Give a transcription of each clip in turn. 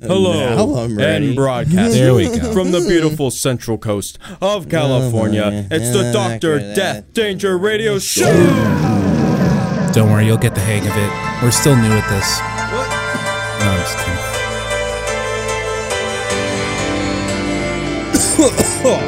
Hello, Now I'm ready. and broadcasting There we go. from the beautiful central coast of California. It's the Doctor Death Danger Radio Show. Don't worry, you'll get the hang of it. We're still new at this. What? No, I'm just kidding.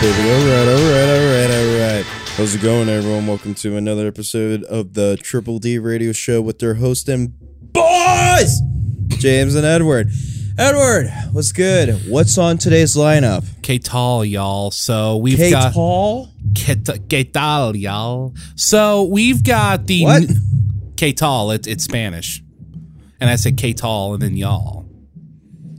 right, baby. All right, all right, all right, all right. How's it going, everyone? Welcome to another episode of the Triple D Radio Show with their host and boys, James and Edward. Edward, what's good? What's on today's lineup? K tall, y'all. So we've got Tall. K tall, y'all. So we've got the What? K tall. It, it's Spanish, and I said K tall and then y'all.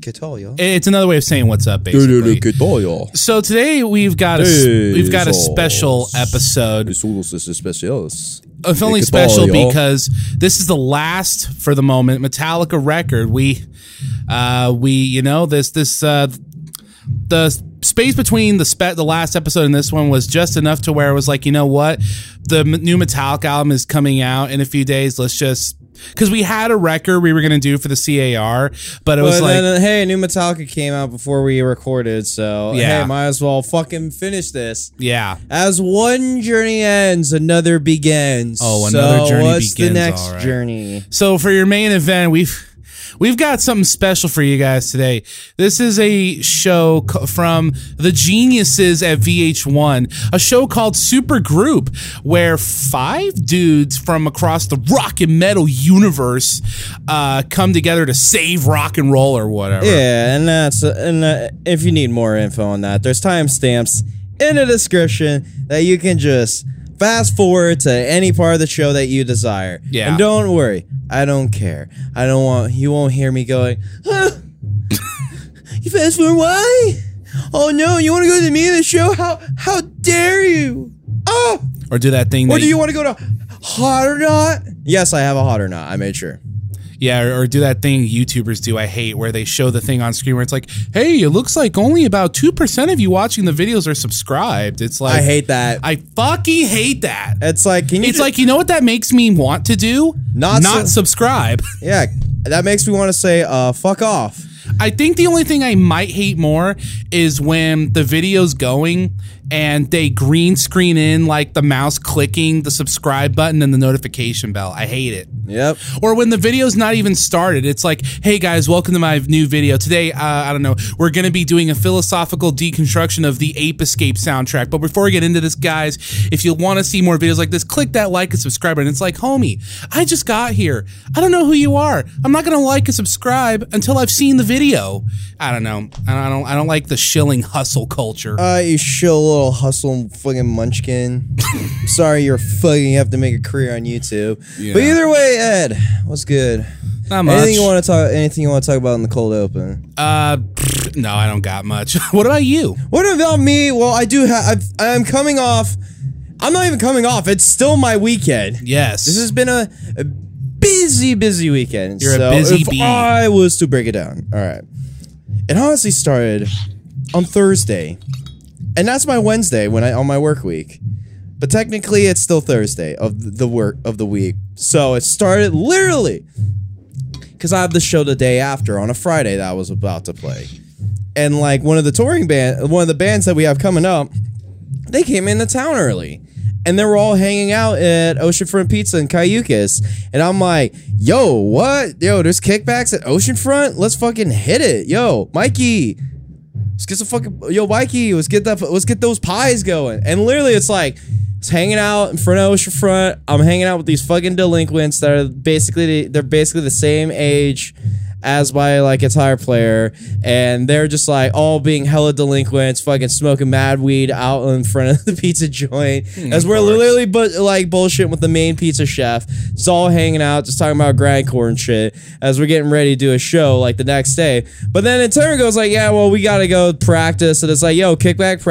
K Tall, y'all. It's another way of saying what's up, basically. Tall, y'all. So today we've got a s- Hey, we've got a special episode. Saludos especiales. It's only Hey, special y'all. because this is the last for the moment Metallica record. We, uh, we, you know, this this uh, the space between the spe- the last episode and this one was just enough to where it was like, you know what, the m- new Metallica album is coming out in a few days. Let's just because we had a record we were gonna do for the CAR, but it was But like. then, hey, new Metallica came out before we recorded, so Yeah. hey, might as well fucking finish this. yeah, As one journey ends, another begins. Oh, another So journey what's begins, the next right. journey? So for your main event, we've we've got something special for you guys today. This is a show from the geniuses at VH1, a show called Supergroup, where five dudes from across the rock and metal universe uh, come together to save rock and roll or whatever. Yeah, and that's and uh, if you need more info on that, there's timestamps in the description that you can just fast forward to any part of the show that you desire. Yeah. and don't worry, I don't care. I don't want you won't hear me going. Huh? you fast forward why? Oh no, you want to go to the meeting of the show? How how dare you? Oh. Or do that thing. Or that do you want to go to Hot or Not? Yes, I have a Hot or Not. I made sure. Yeah, or, or do that thing YouTubers do I hate where they show the thing on screen where it's like, hey, it looks like only about 2% of you watching the videos are subscribed. It's like I hate that. I fucking hate that. it's like, can you? It's ju- like, you know what that makes me want to do? Not not su- subscribe. yeah, that makes me want to say, uh, fuck off. I think the only thing I might hate more is when the video's going and they green screen in like the mouse clicking the subscribe button and the notification bell. I hate it. Yep. Or when the video's not even started, it's like, hey guys, welcome to my new video. Today, uh, I don't know, we're going to be doing a philosophical deconstruction of the Ape Escape soundtrack. But before we get into this, guys, if you want to see more videos like this, click that like and subscribe button. It's like, homie, I just got here. I don't know who you are. I'm not going to like and subscribe until I've seen the video. I don't know. I don't, I don't like the shilling hustle culture. You shill little hustle fucking munchkin. Sorry, you're fucking have to make a career on YouTube. But either way, Ed, what's good? not much. Anything you want to talk? Anything you want to talk about in the cold open? uh, pfft, no, I don't got much. what about you? What about me? Well, I do have. I'm coming off. I'm not even coming off. It's still my weekend. Yes. This has been a, a busy, busy weekend. You're a busy if bee. I was to break it down, all right. It honestly started on Thursday, and that's my Wednesday when I on my work week. But technically, it's still Thursday of the work of the week. So it started literally because I have the show the day after on a Friday that I was about to play, and like one of the touring band, one of the bands that we have coming up, they came into town early and they were all hanging out at Oceanfront Pizza in Cayucos. And I'm like, yo, what? Yo, there's kickbacks at Oceanfront? Let's fucking hit it. Yo, Mikey. Let's get some fucking yo, Mikey, let's get that let's get those pies going. And literally it's like it's hanging out in front of Oceanfront. I'm hanging out with these fucking delinquents that are basically they're basically the same age as my like guitar player, and they're just like all being hella delinquents, fucking smoking mad weed out in front of the pizza joint, hmm, as we're literally but like bullshit with the main pizza chef. Just all hanging out, just talking about grindcore and shit as we're getting ready to do a show like the next day. But then in turn goes like, yeah, well we gotta go practice, and it's like, yo, kickback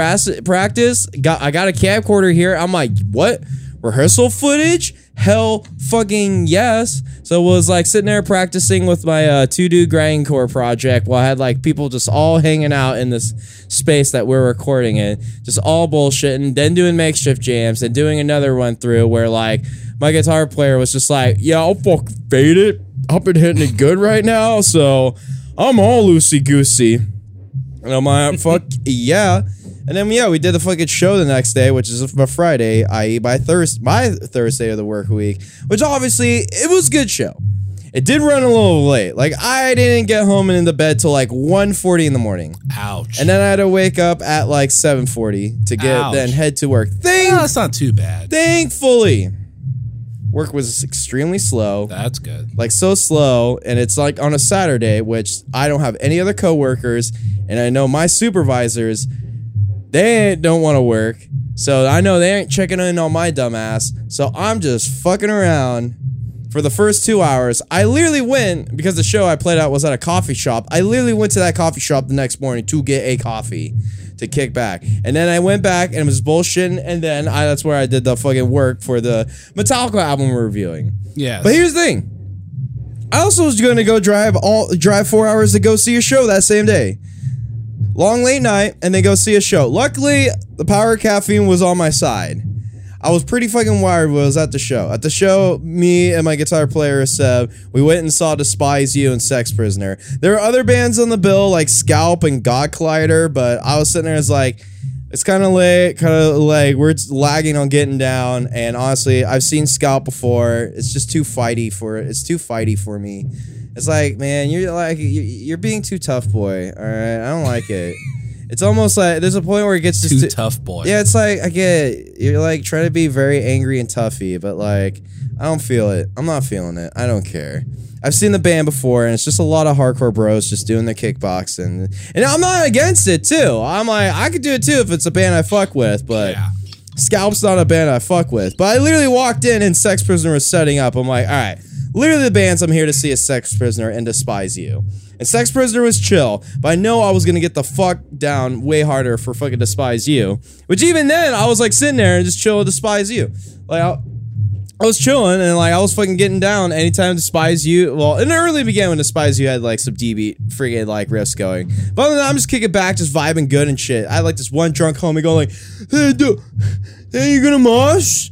practice. Got I got a camcorder here. I'm like, what? Rehearsal footage? Hell fucking yes. So was like sitting there practicing with my uh, two do grindcore project while I had like people just all hanging out in this space that we're recording in, just all bullshitting, then doing makeshift jams, and doing another one through where like my guitar player was just like, yeah, I'll fuck fade it. I've been hitting it good right now, so I'm all loosey goosey. And I'm like, fuck yeah. And then yeah, we did the fucking show the next day, which is a Friday, i.e. by Thursday, my Thursday of the work week. Which obviously it was a good show. It did run a little late. Like I didn't get home and into bed till like 1.40 in the morning. Ouch. And then I had to wake up at like 7.40 to get Ouch. then head to work. Thank, Well, that's not too bad. thankfully, work was extremely slow That's good. like so slow and it's like on a saturday which i don't have any other coworkers and i know my supervisors they don't want to work. So i know they ain't checking in on my dumb ass. So i'm just fucking around for the first two hours. I literally went because the show i played at was at a coffee shop. I literally went to that coffee shop the next morning to get a coffee to kick back. And then i went back and it was bullshitting. And then I, that's where i did the fucking work for the metallica album we're reviewing. Yeah. but here's the thing. I also was going to go drive all drive four hours to go see a show that same day. Long late night and then go see a show. Luckily, the power of caffeine was on my side. I was pretty fucking wired when I was at the show. At the show, me and my guitar player Seb, we went and saw Despise You and Sex Prisoner. There are other bands on the bill like Scalp and God Collider, but I was sitting there as like, it's kind of late, kind of like we're lagging on getting down. And honestly, I've seen Scalp before. It's just too fighty for it. It's too fighty for me. It's like, man, you're like you- you're being too tough, boy. All right, I don't like it. It's almost like there's a point where it gets just too tough boy. Yeah, it's like I get it. you're like trying to be very angry and toughy, but like I don't feel it. I'm not feeling it. I don't care. I've seen the band before, and it's just a lot of hardcore bros just doing their kickboxing, and I'm not against it too. I'm like I could do it too if it's a band I fuck with, but. Yeah. Scalp's not a band I fuck with. But I literally walked in and Sex Prisoner was setting up. I'm like, all right, literally the bands I'm here to see is Sex Prisoner and Despise You. And Sex Prisoner was chill, but I know I was gonna get the fuck down way harder for fucking Despise You. Which even then, I was like sitting there and just chill Despise You. Like, I, I was chilling and like I was fucking getting down anytime Despise You. Well, in the early began when Despise You had like some DB friggin' like riffs going. But other than that, I'm just kicking back, just vibing good and shit. I had like this one drunk homie going like, "Hey, dude, hey, you gonna mosh?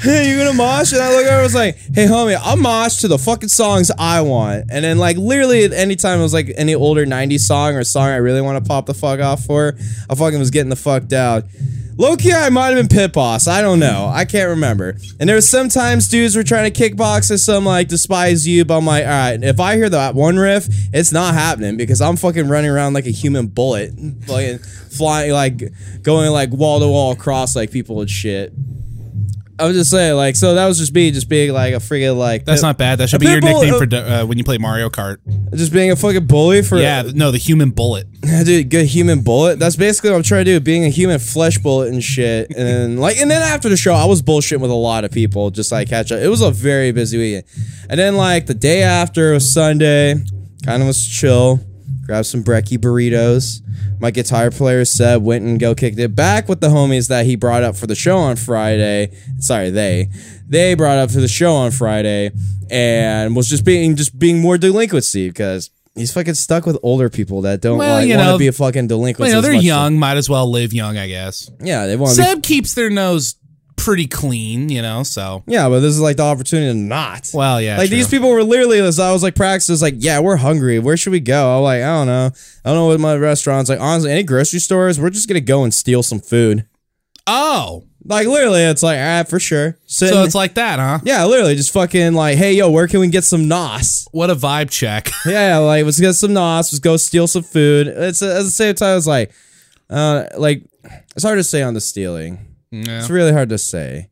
Hey, you gonna mosh?" And I look over, I was like, "Hey, homie, I'll mosh to the fucking songs I want." And then like literally at any time it was like any older '90s song or song I really want to pop the fuck off for, I fucking was getting the fuck down. Low key, I might have been pit boss. I don't know. I can't remember. And there was sometimes dudes were trying to kickbox at some like despise you, but I'm like, all right, if I hear that one riff, it's not happening because I'm fucking running around like a human bullet, fucking flying like going like wall to wall across like people and shit. I was just saying, like, so that was just me, just being like a freaking like That's pit- not bad. That should be your nickname for uh, when you play Mario Kart. just being a fucking bully for Yeah, no, the human bullet. dude, good human bullet. That's basically what I'm trying to do, being a human flesh bullet and shit. And then, like, and then after the show, I was bullshitting with a lot of people, just like catch up. It was a very busy weekend. And then, like, the day after was Sunday, kind of was chill. Grabbed some brekkie burritos. My guitar player said went and go kicked it back with the homies that he brought up for the show on Friday. Sorry, they they brought up for the show on Friday and was just being just being more delinquency because he's fucking stuck with older people that don't Well, like you want to be a fucking delinquent. Well, you know, they're young. Might as well live young, I guess. Yeah, they want to. Be, Seb keeps their nose pretty clean, you know. So, yeah, but this is like the opportunity to not. well, yeah. like true. these people were literally as I was like practicing, it's like, yeah, we're hungry. Where should we go? I'm like, I don't know. I don't know what my restaurants like. Honestly, any grocery stores, we're just gonna go and steal some food. Oh, Like literally, it's like, ah, for sure. Sitting, so it's like that, huh? yeah, literally, just fucking like, hey, yo, where can we get some nos? What a vibe check. Yeah, like let's get some nos. Let's go steal some food. It's at the same time, it's like, uh, like it's hard to say on the stealing. Yeah. It's really hard to say.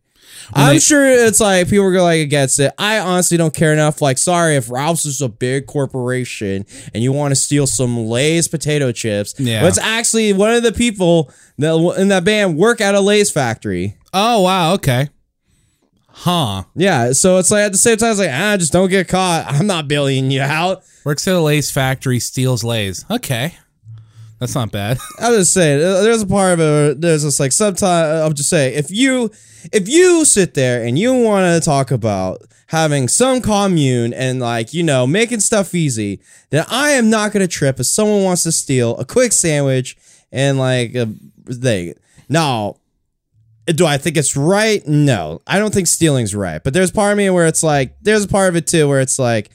I'm they- sure it's like people are like against it. I honestly don't care enough. Like, sorry if Ralph's is a big corporation and you want to steal some Lay's potato chips. Yeah. but it's actually one of the people that in that band work at a Lay's factory. Oh wow, okay. Huh. Yeah, so it's like at the same time, it's like ah, just don't get caught. I'm not bailing you out. Works at a Lay's factory, steals Lay's. Okay. That's not bad. I'm just saying, uh, there's a part of it. Where there's just like sometimes I'm just saying, if you if you sit there and you want to talk about having some commune and like you know making stuff easy, then I am not gonna trip if someone wants to steal a quick sandwich and like a thing. Now, do I think it's right? No, I don't think stealing's right. But there's part of me where it's like, there's a part of it too where it's like,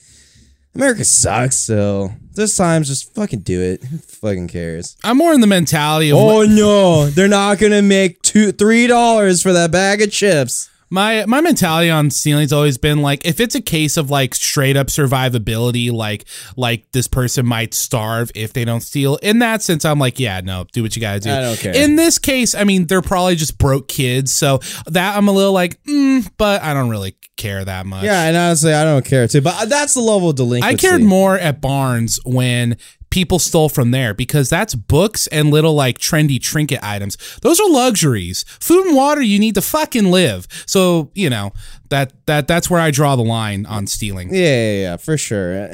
America sucks. So there's times just fucking do it. Who fucking cares? I'm more in the mentality of Oh no, they're not gonna make two three dollars for that bag of chips. my my mentality on stealing's always been like if it's a case of like straight up survivability, like like this person might starve if they don't steal. In that sense, I'm like, yeah, no, do what you gotta do. I don't care. In this case, I mean, they're probably just broke kids, so that I'm a little like, mm, but I don't really care that much. Yeah, and honestly, I don't care too. But that's the level of delinquency. I cared more at Barnes when people stole from there because that's books and little like trendy trinket items. Those are luxuries. Food and water you need to fucking live. So, you know, that that that's where I draw the line on stealing. Yeah, yeah, yeah, for sure,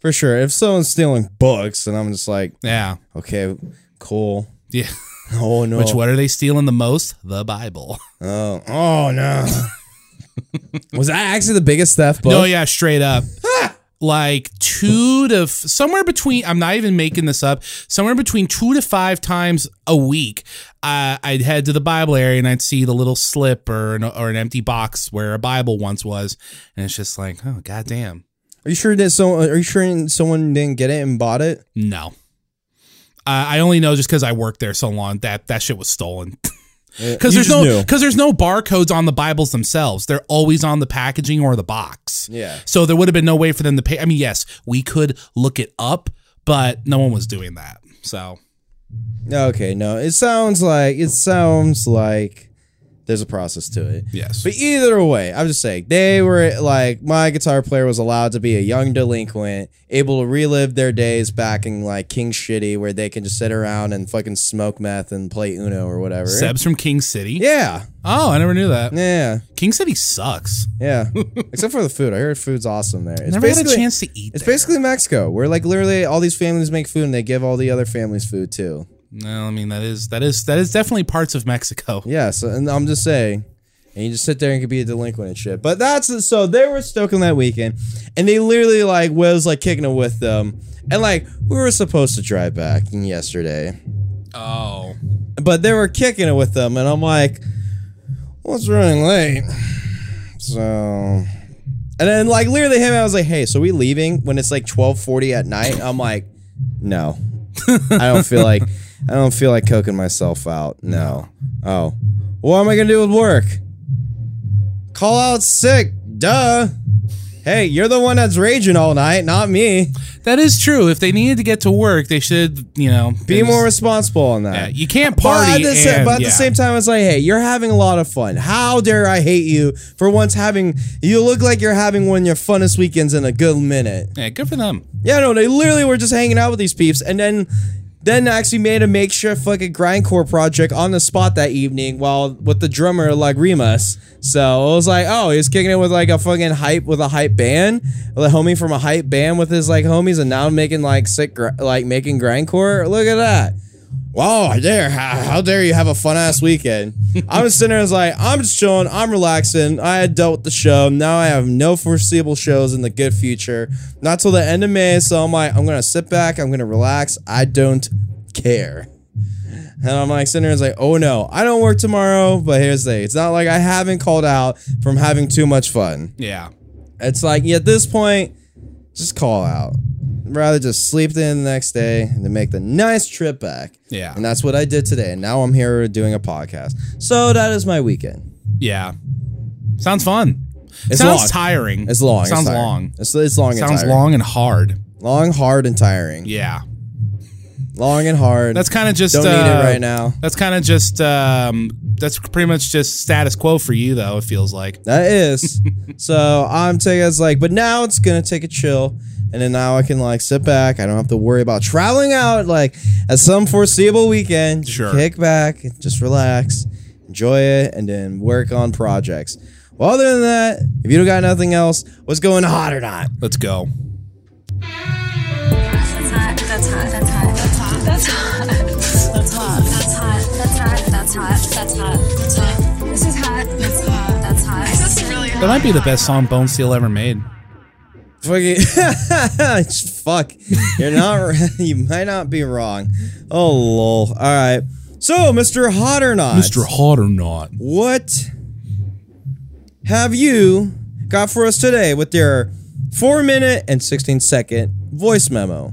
for sure. If someone's stealing books, and I'm just like, Yeah. okay, cool. Yeah. Oh no. Which what are they stealing the most? The Bible. Oh, oh no. Was that actually the biggest theft book? No, yeah, straight up. like two to f- somewhere between. I'm not even making this up. Somewhere between two to five times a week, uh, I'd head to the Bible area and I'd see the little slip or an, or an empty box where a Bible once was, and it's just like, oh goddamn, Are you sure that so? Are you sure someone didn't get it and bought it? no. Uh, I only know just because I worked there so long that that shit was stolen. Because there's no because there's no barcodes on the Bibles themselves. They're always on the packaging or the box. Yeah. So there would have been no way for them to pay. I mean, yes, we could look it up, but no one was doing that. So Okay, no. It sounds like it sounds like there's a process to it. yes, But either way, I'm just saying they were like my guitar player was allowed to be a young delinquent, able to relive their days back in like King Shitty, where they can just sit around and fucking smoke meth and play Uno or whatever. Seb's from King City. Yeah, Oh, I never knew that. yeah, King City sucks. yeah. Except for the food, I heard food's awesome there. It's never had a chance to eat. It's there. basically Mexico, where like literally all these families make food and they give all the other families food too. No, I mean that is that is that is definitely parts of Mexico. Yes, and I'm just saying. And you just sit there and could be a delinquent and shit. But that's so they were stoked on that weekend, and they literally like was like kicking it with them, and like we were supposed to drive back yesterday, Oh, but they were kicking it with them, and I'm like, well, it's running late, so. And then like literally him, I was like, hey, so we leaving when it's like 12:40 at night? I'm like, no, I don't feel like I don't feel like coking myself out. No. Oh. What am I gonna do with work? Call out sick. Duh. Hey, you're the one that's raging all night, not me. that is true. If they needed to get to work, they should, you know, Be more responsible on that. Yeah, you can't But party. at, the, and, but at yeah. the same time, it's like, hey, you're having a lot of fun. How dare I hate you for once having? You look like you're having one of your funnest weekends in a good minute. yeah, good for them. Yeah, no, they literally were just hanging out with these peeps, and then then actually made a makeshift fucking grindcore project on the spot that evening while with the drummer like Remus. So it was like, oh, he's kicking it with like a fucking hype with a hype band, a homie from a hype band with his like homies, and now making like sick gr- like making grindcore. Look at that. Wow, I dare how, how dare you have a fun ass weekend? I'm just sitting there, I was like, I'm just chilling, I'm relaxing. I had dealt with the show. Now I have no foreseeable shows in the good future. Not till the end of May. So I'm like, I'm gonna sit back, I'm gonna relax. I don't care. And I'm like sitting there, it's like, oh no, I don't work tomorrow, but here's the thing. It's not like I haven't called out from having too much fun. Yeah. It's like yeah, at this point, just call out. I'd rather just sleep in the next day and then make the nice trip back. Yeah. And that's what I did today. And now I'm here doing a podcast. So that is my weekend. Yeah. Sounds fun. It's Sounds long. tiring. It's long. Sounds it's long. It's, it's long and Sounds tiring. long and hard. Long, hard, and tiring. Yeah. Long and hard. That's kind of just Don't need uh, it right now. That's kind of just um, that's pretty much just status quo for you, though. It feels like. That is. so I'm taking it's like, but now it's gonna take a chill. And then now I can like sit back. I don't have to worry about traveling out like at some foreseeable weekend. Sure. Kick back, just relax, enjoy it, and then work on projects. Well, other than that, if you don't got nothing else, what's going hot or not? Let's go. That's hot. That's hot. That's hot. That's hot. That's hot. That's hot. That's hot. That's hot. This is hot. That's hot. That's hot. That's really hot. That might be the best song Bone Steel ever made. Fucking fuck. You're not. You might not be wrong. Oh lol. All right. So, Mr. Hot or Not, Mr. Hot or Not. what have you got for us today with your four minute and sixteen second voice memo?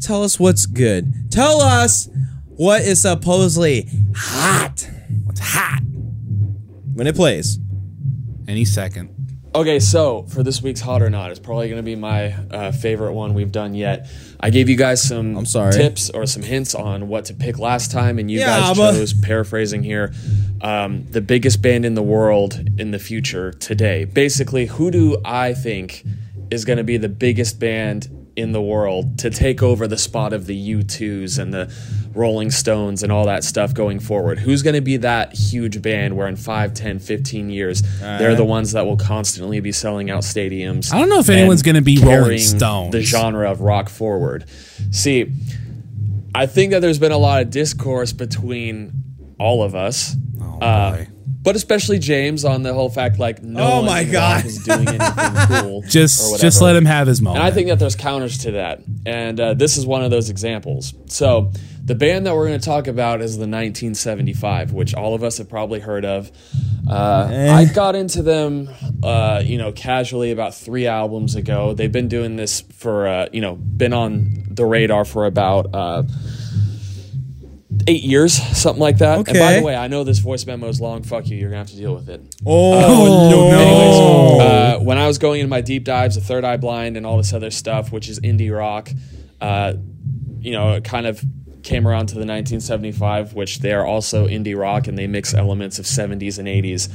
Tell us what's good. Tell us what is supposedly hot What's hot? when it plays. Any second. Okay, so for this week's Hot or Not, it's probably going to be my uh, favorite one we've done yet. I gave you guys some I'm sorry. tips or some hints on what to pick last time, and you Yeah, guys but- chose, paraphrasing here, um, the biggest band in the world in the future today. Basically, who do I think is going to be the biggest band in the world to take over the spot of the U2s and the Rolling Stones and all that stuff going forward? Who's going to be that huge band where in 5, 10, 15 years, they're the ones that will constantly be selling out stadiums? I don't know if anyone's gonna be Rolling Stones. The genre of rock forward. See, I think that there's been a lot of discourse between all of us. Oh, uh. But especially James on the whole fact like no Oh one my in God. is doing anything cool. or Just whatever. just let him have his moment. And I think that there's counters to that. And uh, this is one of those examples. So, the band that we're going to talk about is the 1975, which all of us have probably heard of. Uh, I got into them, uh, you know, casually about three albums ago. They've been doing this for, uh, you know, been on the radar for about uh, eight years, something like that. And by the way, I know this voice memo is long. Fuck you. You're to have to deal with it. Oh, no. Anyways, uh, when I was going into my deep dives of Third Eye Blind and all this other stuff, which is indie rock, uh, you know, it kind of came around to the 1975, which they are also indie rock and they mix elements of 70s and 80s.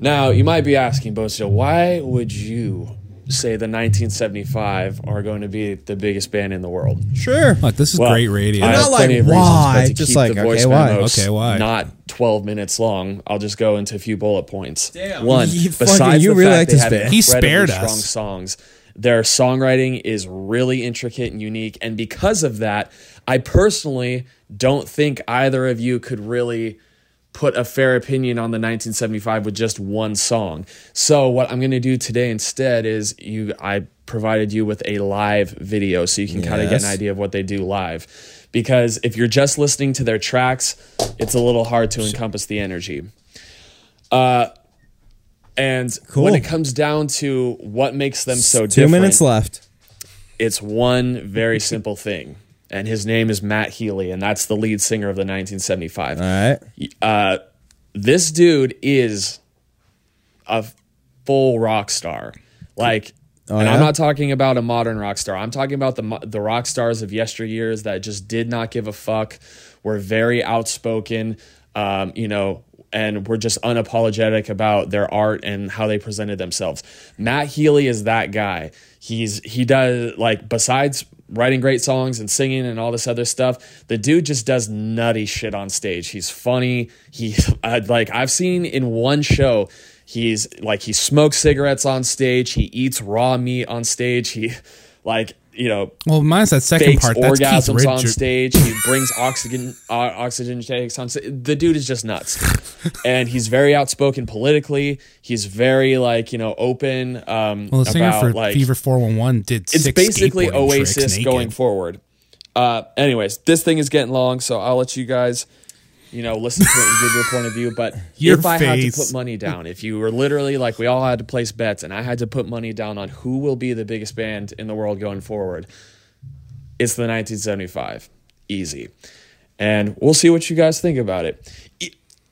Now, you might be asking, Bosio, why would you say the 1975 are going to be the biggest band in the world? Sure. Look, this is Well, great radio. I have Not like, plenty reasons, why? but to Just like, okay, why? Okay, why? not 12 minutes long, I'll just go into a few bullet points. Damn. One, You fucking- besides you the really fact like they have band. He incredibly spared strong us. songs, their songwriting is really intricate and unique, and because of that, I personally don't think either of you could really put a fair opinion on the 1975 with just one song. So what I'm going to do today instead is you I provided you with a live video so you can kind of get an idea of what they do live. Because if you're just listening to their tracks, it's a little hard to encompass the energy. Uh and when it comes down to what makes them so Two different, minutes left. it's one very simple thing. And his name is Matt Healy, and that's the lead singer of the 1975 All right. uh, this dude is a full rock star. Like, and yeah? I'm not talking about a modern rock star. I'm talking about the the rock stars of yesteryears that just did not give a fuck, were very outspoken, um, you know, and were just unapologetic about their art and how they presented themselves. Matt Healy is that guy. He's he does like besides writing great songs and singing and all this other stuff, the dude just does nutty shit on stage. He's funny. He uh, like I've seen in one show He's like he smokes cigarettes on stage. He eats raw meat on stage. He like you know well, mine's that second part. That's Keith orgasms on Richards. stage. He brings oxygen uh, oxygen tanks on stage. The dude is just nuts, and he's very outspoken politically. He's very like you know open. Um, Well, the singer about for like Fever 411 did it's basically Oasis going forward. Uh, anyways, this thing is getting long, so I'll let you guys, you know, listen to it and give your point of view. But if I had to put money down, if you were literally like we all had to place bets, and I had to put money down on who will be the biggest band in the world going forward, it's the 1975, easy, and we'll see what you guys think about it.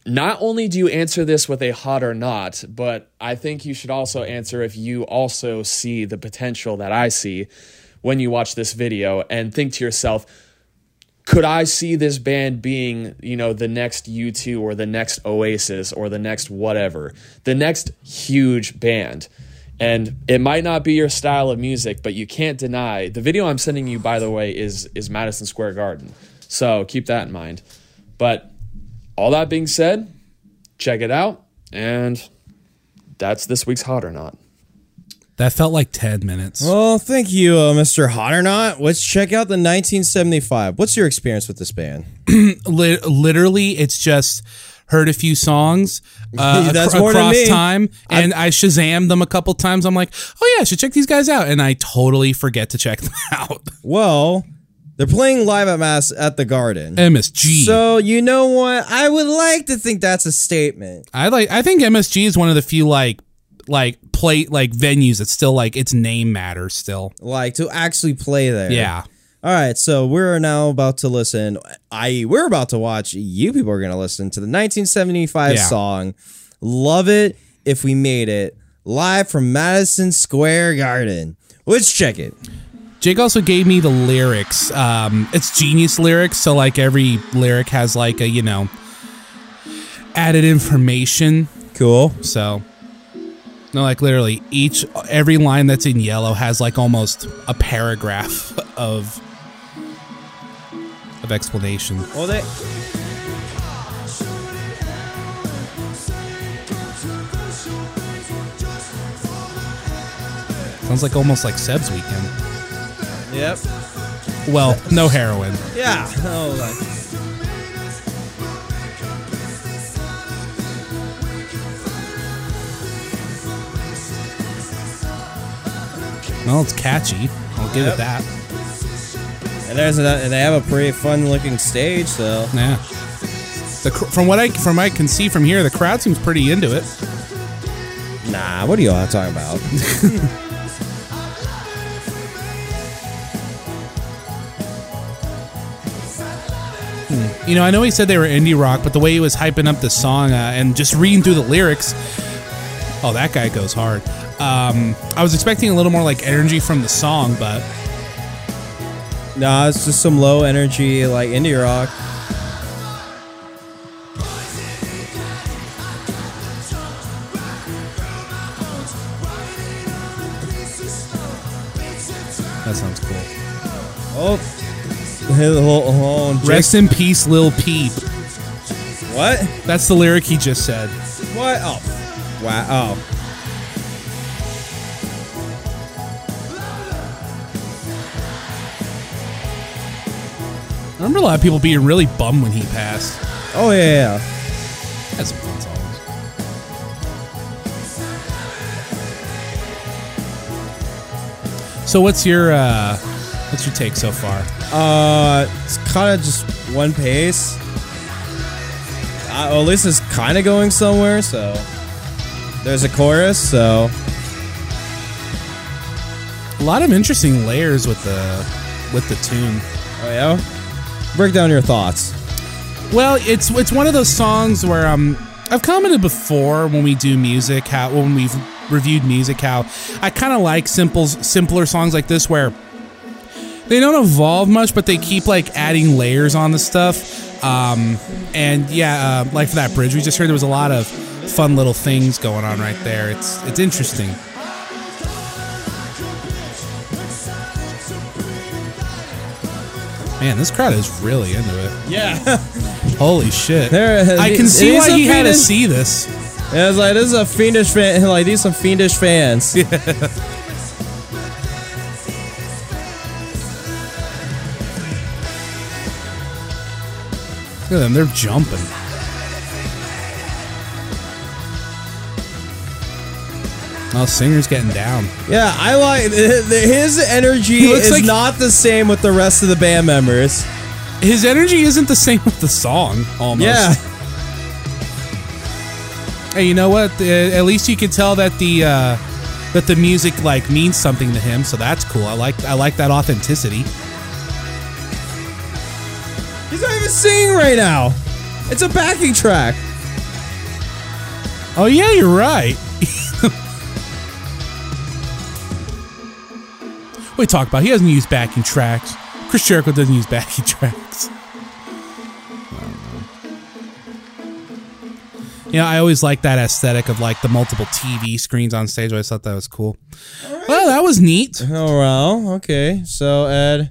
Not only do you answer this with a hot or not, but I think you should also answer if you also see the potential that I see when you watch this video and think to yourself, could I see this band being, you know, the next U2 or the next Oasis or the next whatever, the next huge band? And it might not be your style of music, but you can't deny the video I'm sending you, by the way, is is Madison Square Garden. So keep that in mind. But all that being said, check it out. And that's this week's Hot or Not. That felt like 10 minutes. Well, thank you, uh, Mr. Hot or Not. Let's check out the 1975. What's your experience with this band? Literally, it's just heard a few songs uh, That's acro- more than across me. time, and I Shazammed them a couple times. I'm like, oh yeah, I should check these guys out, and I totally forget to check them out. Well, they're playing live at Mass at the Garden. MSG. So you know what? I would like to think that's a statement. I like. I think MSG is one of the few like like play like venues that still like its name matters still. Like to actually play there. Yeah. All right, so we're now about to listen. I we're about to watch. You people are going to listen to the 1975 Yeah. song "Love It If We Made It" live from Madison Square Garden. Let's check it. Jake also gave me the lyrics. Um, it's genius lyrics, so like every lyric has like a you know added information. Cool. So no, like literally each every line that's in yellow has like almost a paragraph of of explanation. Well, they Sounds like almost like Seb's weekend. Yep. Well, no heroin. Yeah. Oh, like- Well, it's catchy. I'll give Yep. it that. and there's a, and they have a pretty fun looking stage. So Yeah. The cr- from what I from I can see from here, the crowd seems pretty into it. nah, what are you all talking about? You know, I know he said they were indie rock, but the way he was hyping up the song uh, and just reading through the lyrics, oh, that guy goes hard. Um, I was expecting a little more like energy from the song, but nah, it's just some low energy like indie rock. that sounds cool. Oh, hold, hold, hold on. Rest in peace, Lil Peep. What? That's the lyric he just said. What? Oh, wow. Oh, I remember a lot of people being really bummed when he passed. oh yeah. yeah. That's some fun songs. So what's your uh what's your take so far? Uh, it's kind of just one pace. Uh, well, at least it's kind of going somewhere. So there's a chorus. So A lot of interesting layers with the with the tune. oh yeah. Break down your thoughts. Well, it's it's one of those songs where um I've commented before when we do music how when we've reviewed music how I kind of like simple simpler songs like this where they don't evolve much but they keep like adding layers on the stuff. Um and yeah, uh, like for that bridge we just heard there was a lot of fun little things going on right there. It's it's interesting. Man, this crowd is really into it. Yeah. Holy shit! There- I can see why he had to see this. Yeah, it's like this is a fiendish fan. Like these some fiendish fans. Yeah. Look at them; they're jumping. Oh, singer's getting down. Yeah, I like his energy is like- not the same with the rest of the band members. His energy isn't the same with the song. Almost. Yeah. Hey, you know what? Uh, At least you can tell that the uh, that the music like means something to him. So that's cool. I like I like that authenticity. He's not even singing right now. It's a backing track. Oh yeah, you're right. we talk about. He doesn't use backing tracks. Chris Jericho doesn't use backing tracks. You know, I always like that aesthetic of like the multiple TV screens on stage. I thought that was cool. Right. Well, that was neat. Oh, well, okay. So, Ed,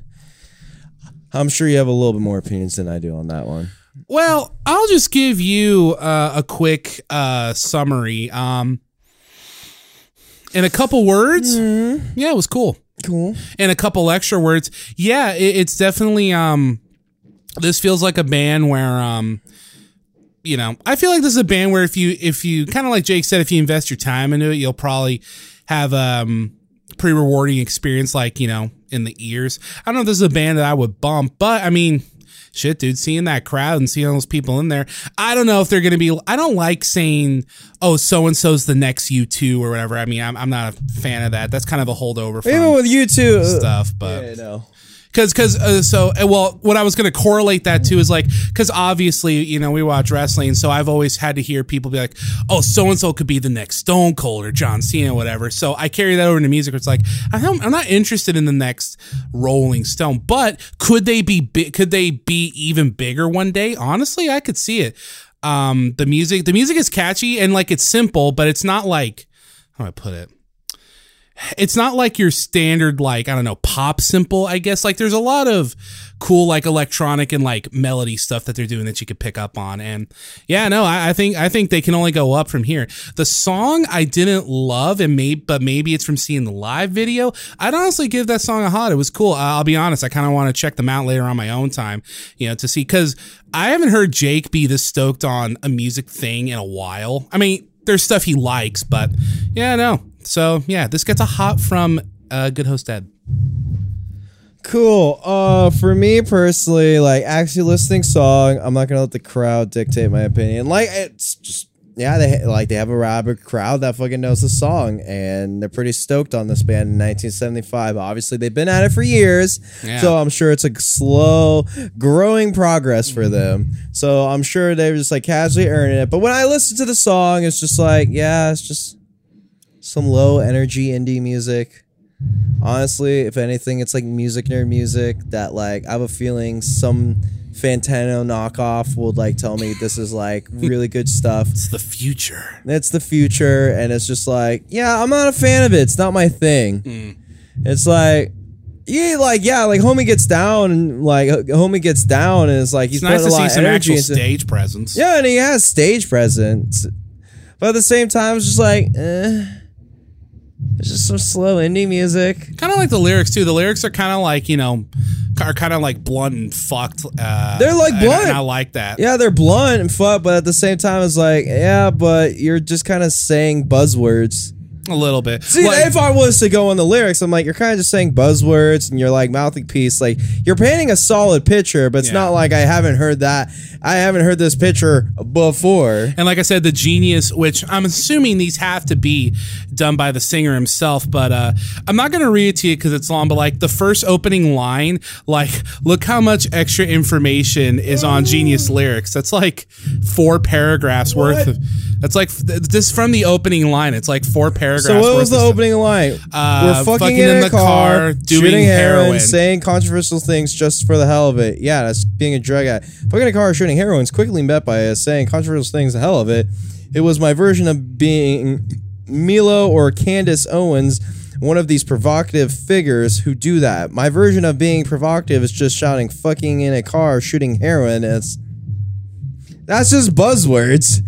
I'm sure you have a little bit more opinions than I do on that one. Well, I'll just give you uh, a quick uh, summary. Um, in a couple words, mm-hmm. yeah, it was cool. Cool. And a couple extra words, yeah, it, it's definitely. Um, this feels like a band where, um, you know, I feel like this is a band where if you if you kind of like Jake said, if you invest your time into it, you'll probably have um pretty rewarding experience. Like you know, in the ears. I don't know if this is a band that I would bump, but I mean shit, dude, seeing that crowd and seeing all those people in there, I don't know if they're going to be. I don't like saying, "Oh, so and so's the next U2 or whatever." I mean, I'm, I'm not a fan of that. That's kind of a holdover Even with you two uh, stuff, but Yeah, no. Because because uh, so well what i was going to correlate that to is like because obviously you know we watch wrestling so i've always had to hear people be like oh so and so could be the next stone cold or john cena or whatever. So i carry that over into music where it's like i'm, I'm not interested in the next rolling stone but could they be big could they be even bigger one day? Honestly i could see it. Um the music the music is catchy and like it's simple but it's not like how do i put it it's not like your standard like i don't know pop simple i guess. Like there's a lot of cool like electronic and like melody stuff that they're doing that you could pick up on. And yeah no i, I think i think they can only go up from here. The song i didn't love and maybe but maybe it's from seeing the live video i'd honestly give that song a hot. It was cool. I'll be honest i kind of want to check them out later on my own time you know to see because i haven't heard jake be this stoked on a music thing in a while. I mean there's stuff he likes, but yeah, no. So yeah, this gets a hot from uh, good host Ed. Cool. Uh, for me personally, like actually listening song, I'm not gonna let the crowd dictate my opinion. Like it's just yeah, they like they have a rabid crowd that fucking knows the song, and they're pretty stoked on this band in 1975. Obviously, they've been at it for years, Yeah. so I'm sure it's a slow, growing progress for them. So I'm sure they're just like casually earning it. But when I listen to the song, it's just like yeah, it's just some low energy indie music honestly, if anything, it's like music nerd music that like I have a feeling some Fantano knockoff will like tell me this is like really good stuff. It's the future. It's the future, and it's just like, yeah, I'm not a fan of it. It's not my thing. It's like. Yeah, like yeah, like homie gets down and like homie gets down and it's like he's It's nice to a lot see of some actual into stage presence. yeah, and he has stage presence. But at the same time, it's just like, eh. It's just some slow indie music. Kind of like the lyrics too. The lyrics are kind of like you know, are kind of like blunt and fucked. Uh, They're like and- blunt. And I like that. Yeah, they're blunt and fun, but at the same time, it's like, yeah, but you're just kind of saying buzzwords. A little bit. See, Like- if I was to go on the lyrics, I'm like, you're kind of just saying buzzwords and you're like mouthing piece. Like, you're painting a solid picture, but it's Yeah. not like I haven't heard that. I haven't heard this picture before. And like I said, the genius, which I'm assuming these have to be done by the singer himself, but uh, I'm not gonna read it to you because it's long. But like the first opening line, like look how much extra information is on Genius lyrics. That's like four paragraphs worth of. That's like this from the opening line. It's like four paragraphs. So, what was the opening line? Uh, We're fucking, in, a car, doing shooting heroin, heroin. saying controversial things just for the hell of it. Yeah, that's being a drug addict. Fucking in a car, shooting heroin is quickly met by us saying controversial things the hell of it. It was my version of being Milo or Candace Owens, one of these provocative figures who do that. My version of being provocative is just shouting fucking in a car, shooting heroin. It's that's just buzzwords.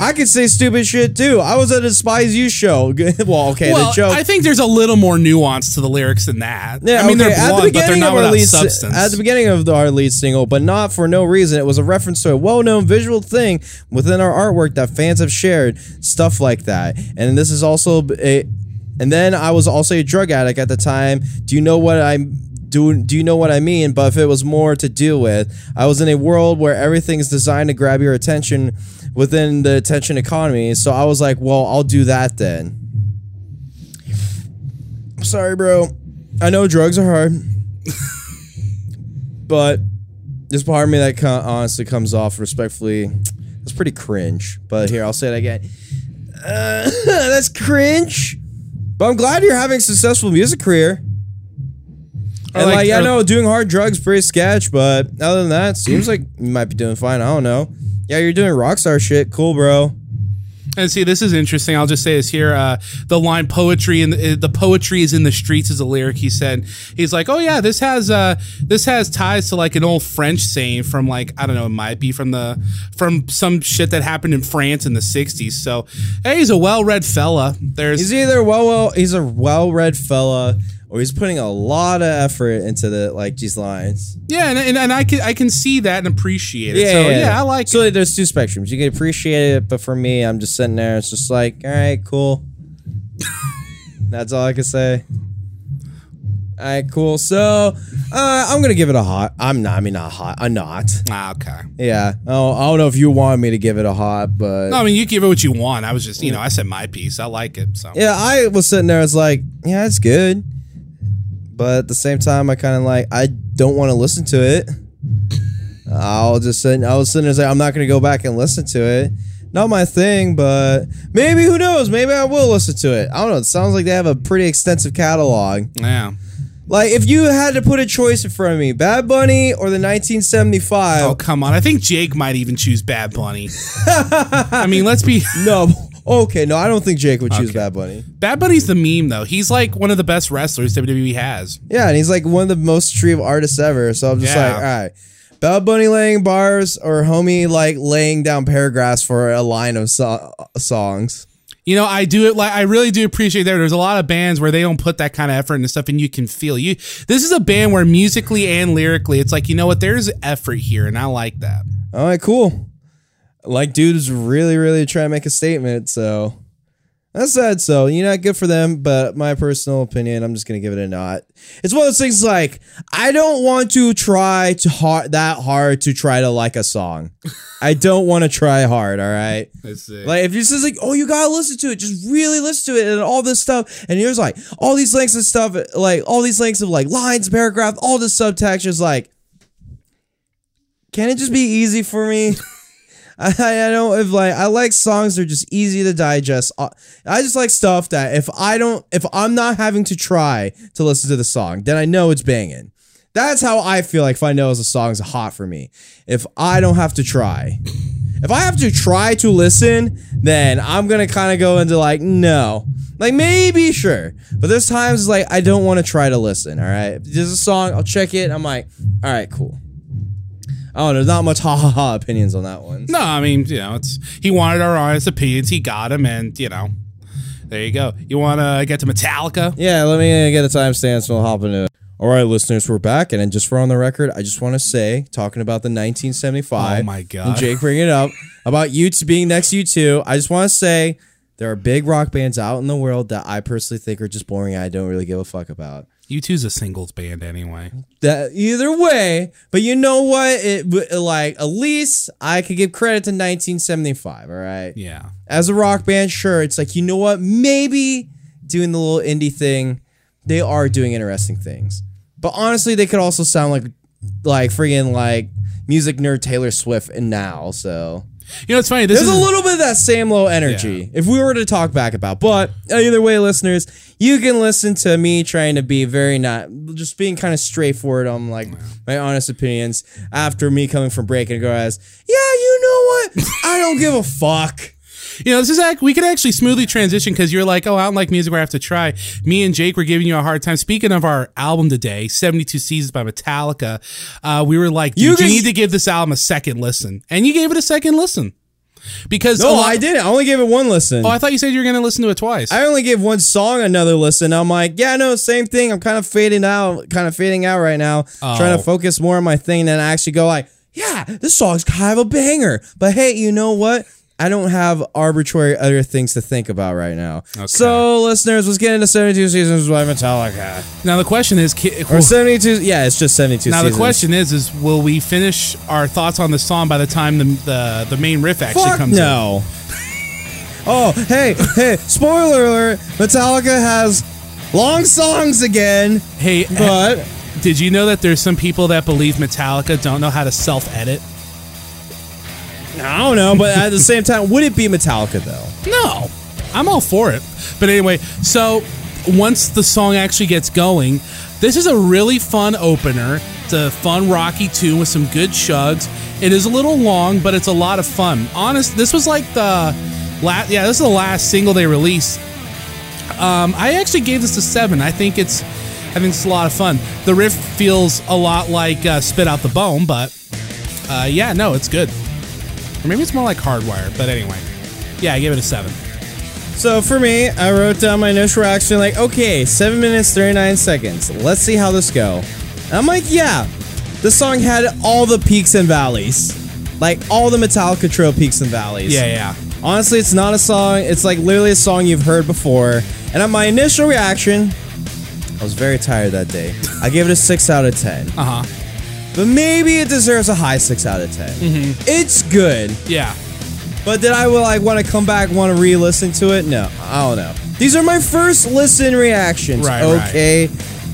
I could say stupid shit too. I was at a Despise You show. well, okay, well, the joke. I think there's a little more nuance to the lyrics than that. Yeah, I mean okay, they're blunt, but they're not without lead substance. at the beginning of the, our lead single, but not for no reason. It was a reference to a well-known visual thing within our artwork that fans have shared, stuff like that. And this is also a. And then I was also a drug addict at the time. Do you know what I'm? Do, do you know what I mean? But if it was more to deal with, I was in a world where everything's designed to grab your attention within the attention economy. So I was like, well, I'll do that then. Sorry, bro. I know drugs are hard, but there's part of me that honestly comes off respectfully. It's pretty cringe. But here, I'll say it again. Uh, that's cringe. But I'm glad you're having a successful music career. Or And like- like, yeah, or- no, doing hard drugs pretty sketch, but other than that, seems like you might be doing fine. I don't know. Yeah, you're doing rockstar shit. Cool, bro. And see, this is interesting. I'll just say this here: uh, the line "poetry" and the, the poetry is in the streets is a lyric he said. He's like, "Oh yeah, this has uh, this has ties to like an old French saying from like I don't know, it might be from the from some shit that happened in France in the '60s." So, hey, he's a well-read fella. There's He's either well, well, he's a well-read fella, or he's putting a lot of effort into the like these lines. yeah, and, and, and I can I can see that and appreciate it. so yeah, I like it. So it. there's two spectrums. You can appreciate it, but for me, I'm just sitting there. It's just like, all right, cool. That's all I can say. All right, cool. So uh, I'm gonna give it a hot. I'm not. I mean, not hot. I'm not. Ah, okay. Yeah. Oh, I don't know if you wanted me to give it a hot, but No, I mean you give it what you want. I was just you know I said my piece. I like it. So yeah, I was sitting there. It's like, yeah, it's good, but at the same time, I kind of like, I don't want to listen to it. I'll just sit. I was sitting there saying, I'm not gonna go back and listen to it. Not my thing, but maybe who knows? Maybe I will listen to it. I don't know. It sounds like they have a pretty extensive catalog. yeah. Like if you had to put a choice in front of me, Bad Bunny or the 1975. Oh come on! I think Jake might even choose Bad Bunny. I mean, let's be No. Okay, no, I don't think Jake would choose Okay. Bad Bunny. Bad Bunny's the meme though. He's like one of the best wrestlers WWE has. Yeah, and he's like one of the most streamed artists ever. So I'm just Yeah. like, all right. Bad Bunny laying bars or homie like laying down paragraphs for a line of so- songs. You know, I do it like I really do appreciate that. There's a lot of bands where they don't put that kind of effort into stuff, and you can feel you. This is a band where musically and lyrically, it's like you know what, there's effort here, and I like that. All right, cool. Like, dude's really, really trying to make a statement. So that's sad. So you know, good for them. But my personal opinion, I'm just gonna give it a not. It's one of those things like I don't want to try to hard that hard to try to like a song. I don't want to try hard. All right. Like if you're just like, oh, you gotta listen to it, just really listen to it and all this stuff. And here's like all these links and stuff, like all these links of like lines, paragraph, all this subtext. Just like, can it just be easy for me? I, I don't if like I like songs that are just easy to digest. Uh, I just like stuff that if I don't if I'm not having to try to listen to the song, then I know it's banging. That's how I feel like if I know a song's hot for me. If I don't have to try. If I have to try to listen, then I'm gonna kind of go into like no, like maybe sure, but there's times like I don't want to try to listen. All right, if there's a song, I'll check it. I'm like, all right, cool. Oh, there's not much ha ha ha opinions on that one. No, I mean, you know, it's he wanted our honest opinions, he got them, and you know, there you go. You want to get to Metallica? Yeah, let me uh, get a timestamp so we'll hop into it. All right, listeners, we're back, and just for on the record, I just want to say, talking about the 1975. Oh my God. And Jake bringing it up about U2 being next to U2. I just want to say there are big rock bands out in the world that I personally think are just boring. I don't really give a fuck about. U2's a singles band anyway. That either way, but you know what? It like at least I could give credit to 1975. All right. Yeah. as a rock band, sure, it's like, you know what? Maybe doing the little indie thing, they are doing interesting things. But honestly, they could also sound like like friggin' like music nerd Taylor Swift and now, so You know, it's funny. This there's is a little bit of that same low energy if we were to talk back about. But either way, listeners, you can listen to me trying to be very not just being kind of straightforward on like my honest opinions after me coming from break and go as, yeah, you know what? I don't give a fuck. You know, this is act. We could actually smoothly transition because you're like, oh, I don't like music where I have to try. Me and Jake were giving you a hard time. Speaking of our album today, 72 Seasons by Metallica, uh, we were like, You you, need to give this album a second listen. And you gave it a second listen. Because No, lot- I didn't. I only gave it one listen. Oh, I thought you said you were going to listen to it twice. I only gave one song another listen. I'm like, yeah, no, same thing. I'm kind of fading out, kind of fading out right now, trying Oh. to focus more on my thing. Then I actually go like, yeah, this song's kind of a banger. But hey, you know what? I don't have arbitrary other things to think about right now. So, listeners, let's get into 72 Seasons by Metallica. now, the question is, ki- Or 72, yeah, it's just 72 now seasons. the question is, is will we finish our thoughts on the song by the time the the, the main riff actually Fuck comes in? no. oh, hey, hey, spoiler alert. Metallica has long songs again, Hey, but did you know that there's some people that believe Metallica don't know how to self-edit? I don't know, but at the same time, would it be Metallica though? No, I'm all for it. But anyway, so once the song actually gets going, this is a really fun opener. It's a fun rocky tune with some good chugs. It is a little long, but it's a lot of fun. Honest, this was like the last. yeah, this is the last single they released. Um, I actually gave this a seven. I think it's, I think it's a lot of fun. The riff feels a lot like uh, "Spit Out the Bone," but uh, yeah, no, it's good. Or maybe it's more like "Hardwire." But anyway, yeah, I gave it a seven. So for me, I wrote down my initial reaction like, okay, seven minutes thirty nine seconds. Let's see how this go. And I'm like, yeah, the song had all the peaks and valleys, like all the Metallica trail peaks and valleys. Yeah, yeah. Honestly, it's not a song. It's like literally a song you've heard before. And at my initial reaction, I was very tired that day. I gave it a six out of ten. Uh huh. But maybe it deserves a high six out of 10 mm-hmm. It's good. Yeah. But did I like want to come back, want to re-listen to it? No, I don't know. These are my first listen reactions. Right, right. okay,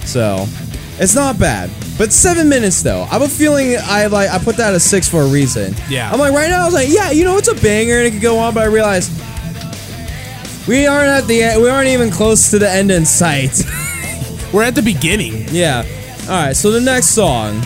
so it's not bad. But seven minutes though, I have a feeling I like I put that at a six for a reason. Yeah. I'm like right now I was like, yeah, you know it's a banger and it could go on, but I realized we aren't at the end. We aren't even close to the end in sight. We're at the beginning. yeah. All right. So the next song,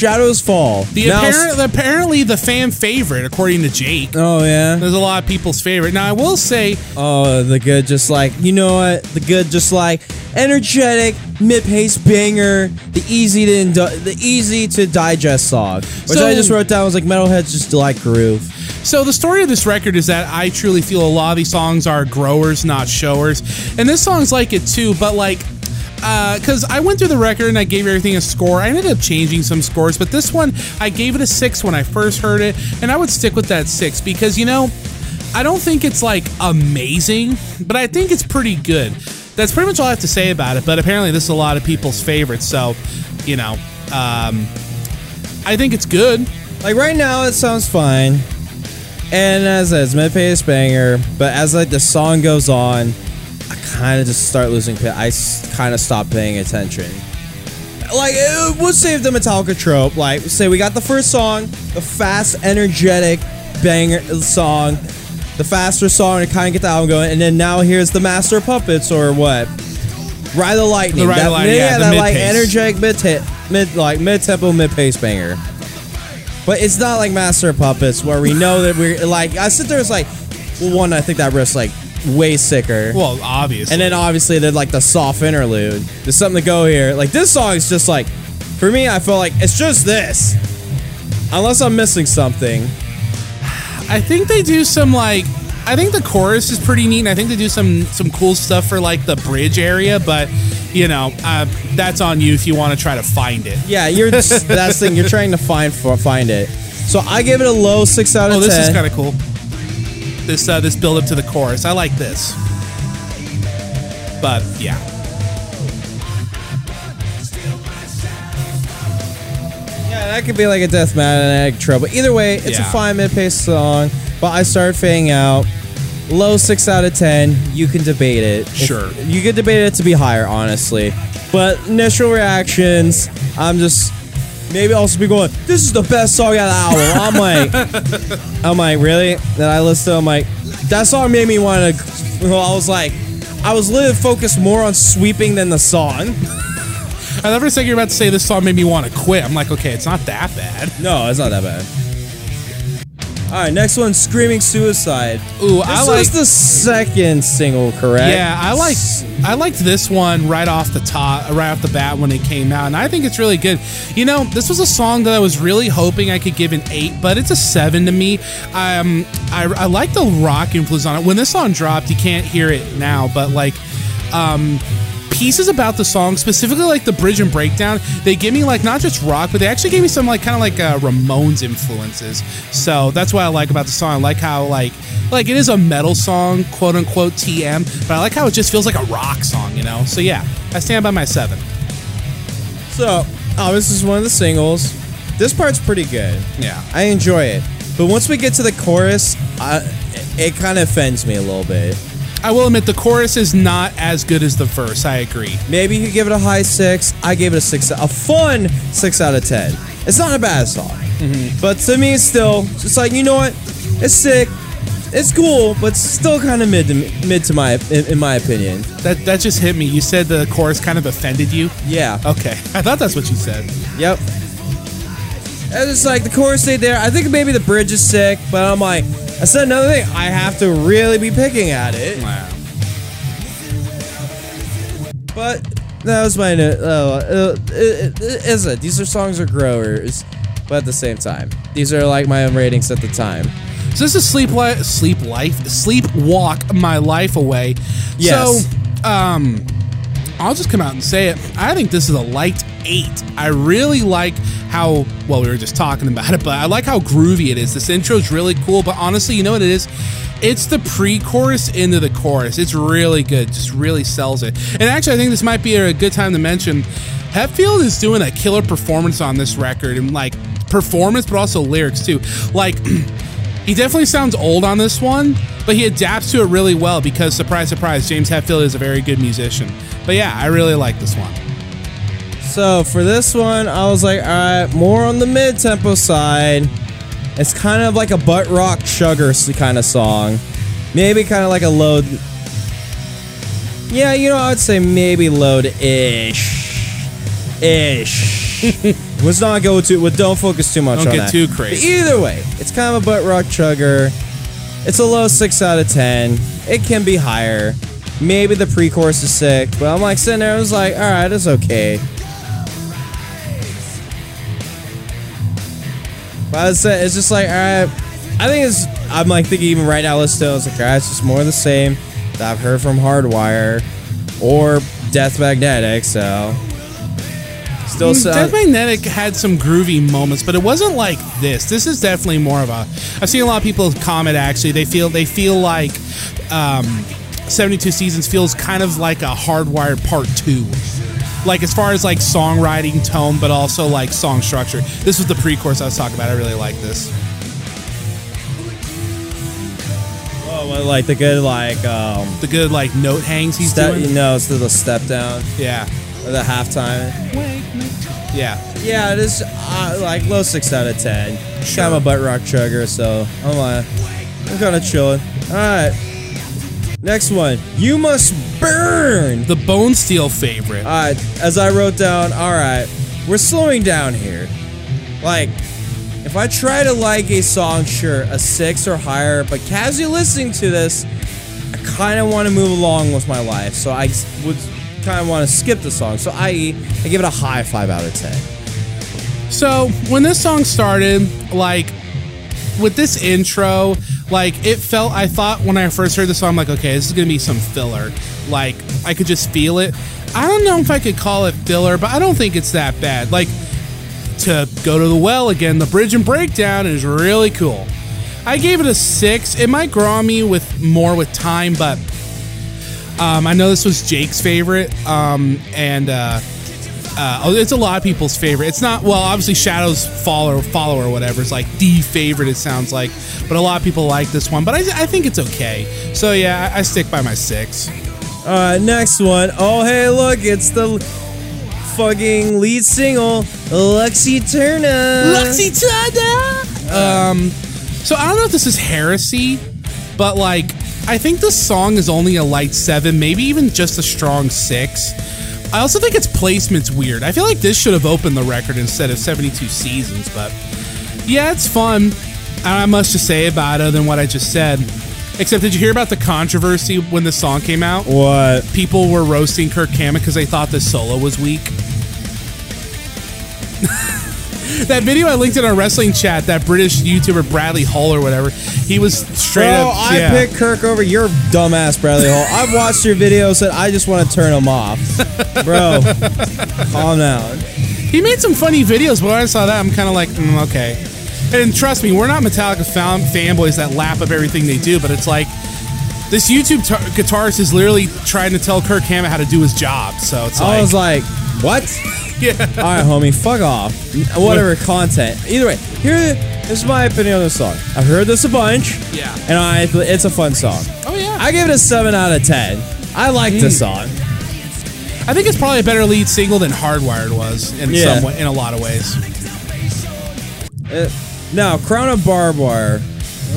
Shadows Follow. The Now- apparent, apparently the fan favorite, according to Jake. Oh yeah. There's a lot of people's favorite. Now I will say, Oh, the good, just like you know what? The good, just like energetic, mid-pace banger, the easy to indu- the easy to digest song, which So- I just wrote down was like metalheads just like groove. so the story of this record is that I truly feel a lot of these songs are growers, not showers, and this song's like it too. But like, because I went through the record and I gave everything a score. I ended up changing some scores, but this one I gave it a six when I first heard it, and I would stick with that six because you know. I don't think it's like amazing, but I think it's pretty good. That's pretty much all I have to say about it. But apparently, this is a lot of people's favorite, So, you know, um, I think it's good. Like right now, it sounds fine, and as it's mid-pace banger, but as like the song goes on, I kind of just start losing. I kind of stop paying attention. Like it would save the Metallica trope. Like say we got the first song, the fast, energetic banger song, the faster song to kind of get the album going, and then now here's the Master of Puppets or what? Ride the Lightning. The Ride the Lightning, yeah, the that like energetic mid hit, mid like mid tempo, mid pace banger. But it's not like Master of Puppets where we know that we're like I sit there. It's like, well, one, I think that riff's like way sicker. Well, obviously. And then obviously there's like the soft interlude. There's something to go here. Like this song is just like, for me, I feel like it's just this. Unless I'm missing something. I think they do some like. I think the chorus is pretty neat. And I think they do some some cool stuff for like the bridge area, but you know uh, that's on you if you want to try to find it. Yeah, you're that's the thing. You're trying to find for, find it. So I give it a low six out of Oh, this is kind of cool. This uh, this build up to the chorus. I like this. But yeah, Yeah, that could be like a death magnetic trouble. Either way, it's a Yeah. fine mid-pace song. But I start fading out. Low six out of ten. You can debate it. If- Sure. you could debate it to be higher, honestly. But initial reactions, I'm just maybe also be going. This is the best song on the album. I'm like, I'm like, really? Then I listen. to it, I'm like, that song made me want to. Well, I was like, I was literally focused more on sweeping than the song. I thought for a second you're about to say this song made me want to quit. I'm like, okay, it's not that bad. No, it's not that bad. All right, next one, "Screaming Suicide." Ooh, This I was like. the second single, correct? Yeah, I like I liked this one right off the top, right off the bat when it came out, and I think it's really good. You know, this was a song that I was really hoping I could give an eight, but it's a seven to me. Um, I I like the rock influence on it. When this song dropped, you can't hear it now, but like, um. Pieces about the song, specifically like the bridge and breakdown, they give me like not just rock, but they actually gave me some like kind of like uh, Ramones influences. So that's what I like about the song. I like how like like it is a metal song, quote unquote TM, but I like how it just feels like a rock song, you know. So yeah, I stand by my seven. So, oh, this is one of the singles. This part's pretty good. Yeah. I enjoy it. But once we get to the chorus, I, it kind of offends me a little bit. I will admit the chorus is not as good as the verse. I agree. Maybe you could give it a high six. I gave it a six, a fun six out of ten. It's not a bad song, Mm-hmm. but to me, it's still it's like you know what? It's sick. It's cool, but still kind of mid to mid to my in, in my opinion. That that just hit me. You said the chorus kind of offended you. Yeah. Okay, I thought that's what you said. Yep. And it's like the chorus stayed there. I think maybe the bridge is sick, but I'm like, That's another thing. I have to really be picking at it. Wow. But that was my. no- Oh, uh, it, it, is it? These are songs are growers, but at the same time, these are like my own ratings at the time. So this is sleep li- sleep life sleep walk my life away. Yes. So um I'll just come out and say it. I think this is a light eight. I really like how well we were just talking about it, but I like how groovy it is. This intro is really cool, but honestly, you know what it is? It's the pre-chorus into the chorus. It's really good. Just really sells it. And actually, I think this might be a good time to mention Hetfield is doing a killer performance on this record, and like performance, but also lyrics too. Like. He definitely sounds old on this one, but he adapts to it really well because, surprise, surprise, James Hetfield is a very good musician. But yeah, I really like this one. So for this one, I was like, all right, more on the mid tempo side. It's kind of like a butt rock sugar kind of song. Maybe kind of like a load. Yeah, you know, I'd say maybe load ish. Ish. Let's not go too. Well, don't focus too much Don't on get that. too But crazy. either way, it's kind of a butt rock chugger. It's a low six out of ten. It can be higher. Maybe the pre-chorus is sick, but I'm like sitting there. I was like, all right, it's okay. But I said, uh, it's just like, all right. I think it's. I'm like thinking even right now, let's still. It's like, all right, it's just more of the same that I've heard from Hardwire or Death Magnetic. So still Mm, sound, Death Magnetic had some groovy moments, but it wasn't like this. This is definitely more of a. I've seen a lot of people comment actually. They feel they feel like um, 72 Seasons feels kind of like a Hardwired Part Two. Like as far as like songwriting tone, but also like song structure. This was the pre-chorus I was talking about. I really like this. oh, well, like the good like um The good like note hangs he's step. doing. You know, it's the, the step down Yeah. Or the halftime. Yeah. Yeah, it is uh, like low six out of ten. I'm a butt rock chugger, so I'm like, I'm kind of chilling. All right, next one. You must burn. The Bone Steel favorite. All right, as I wrote down. All right, we're slowing down here. Like, if I try to like a song, sure, a six or higher, but casually listening to this, I kind of want to move along with my life, so I would kind of want to skip the song. So, i.e., I give it a high five out of ten. So when this song started, like with this intro, like it felt. I thought when I first heard the song, I'm like, okay, this is gonna be some filler. Like I could just feel it. I don't know if I could call it filler, but I don't think it's that bad. Like to go to the well again, the bridge and breakdown is really cool. I gave it a six. It might grow on me with more with time, but um, I know this was Jake's favorite, um, and uh, uh, oh, it's a lot of people's favorite. It's not well, obviously Shadow's follower, follower, or whatever is like the favorite. It sounds like, but a lot of people like this one. But I, I think it's okay. So yeah, I, I stick by my six. All right, next one. Oh, hey, look, it's the fucking lead single, Lux Eterna. Lux Eterna. Um, so I don't know if this is heresy, but like I think the song is only a light seven, maybe even just a strong six. I also think its placement's weird. I feel like this should have opened the record instead of 72 seasons, but yeah, it's fun. I must just say about it other than what I just said. Except, did you hear about the controversy when the song came out? What? People were roasting Kirk Hammett because they thought the solo was weak. That video I linked in our wrestling chat, that British YouTuber Bradley Hall or whatever, he was straight Bro, up. I yeah. picked Kirk over your dumbass Bradley Hall. I've watched your videos and I just want to turn them off. Bro, calm down. He made some funny videos, but when I saw that, I'm kind of like, mm, okay. And trust me, we're not Metallica fan- fanboys that lap up everything they do, but it's like this YouTube tar- guitarist is literally trying to tell Kirk Hammett how to do his job. So it's like, I was like, what? yeah. All right, homie, fuck off. Whatever content. Either way, here this is my opinion on this song. I've heard this a bunch, Yeah. and I it's a fun song. Oh yeah. I give it a seven out of ten. I like Hmm. the song. I think it's probably a better lead single than Hardwired was in Yeah. some way, in a lot of ways. Uh, now, Crown of Barbed Wire.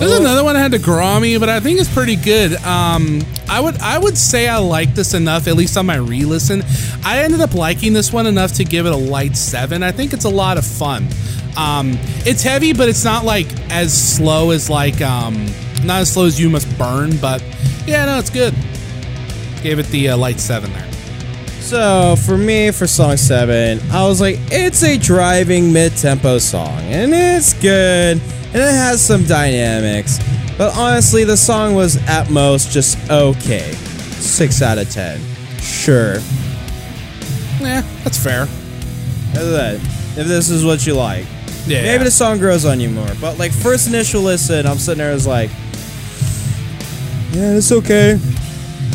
There's another one I had to me, but I think it's pretty good. Um, I would I would say I like this enough, at least on my re-listen. I ended up liking this one enough to give it a light seven. I think it's a lot of fun. Um, it's heavy, but it's not like as slow as like um, not as slow as You Must Burn, but yeah, no, it's good. Gave it the uh, light seven there. So for me, for song seven, I was like, it's a driving mid-tempo song, and it's good, and it has some dynamics. But honestly, the song was at most just okay. Six out of ten. Sure. Yeah, that's fair. That. If this is what you like. Yeah. Maybe the song grows on you more. But like first initial listen, I'm sitting there as like, yeah, it's okay.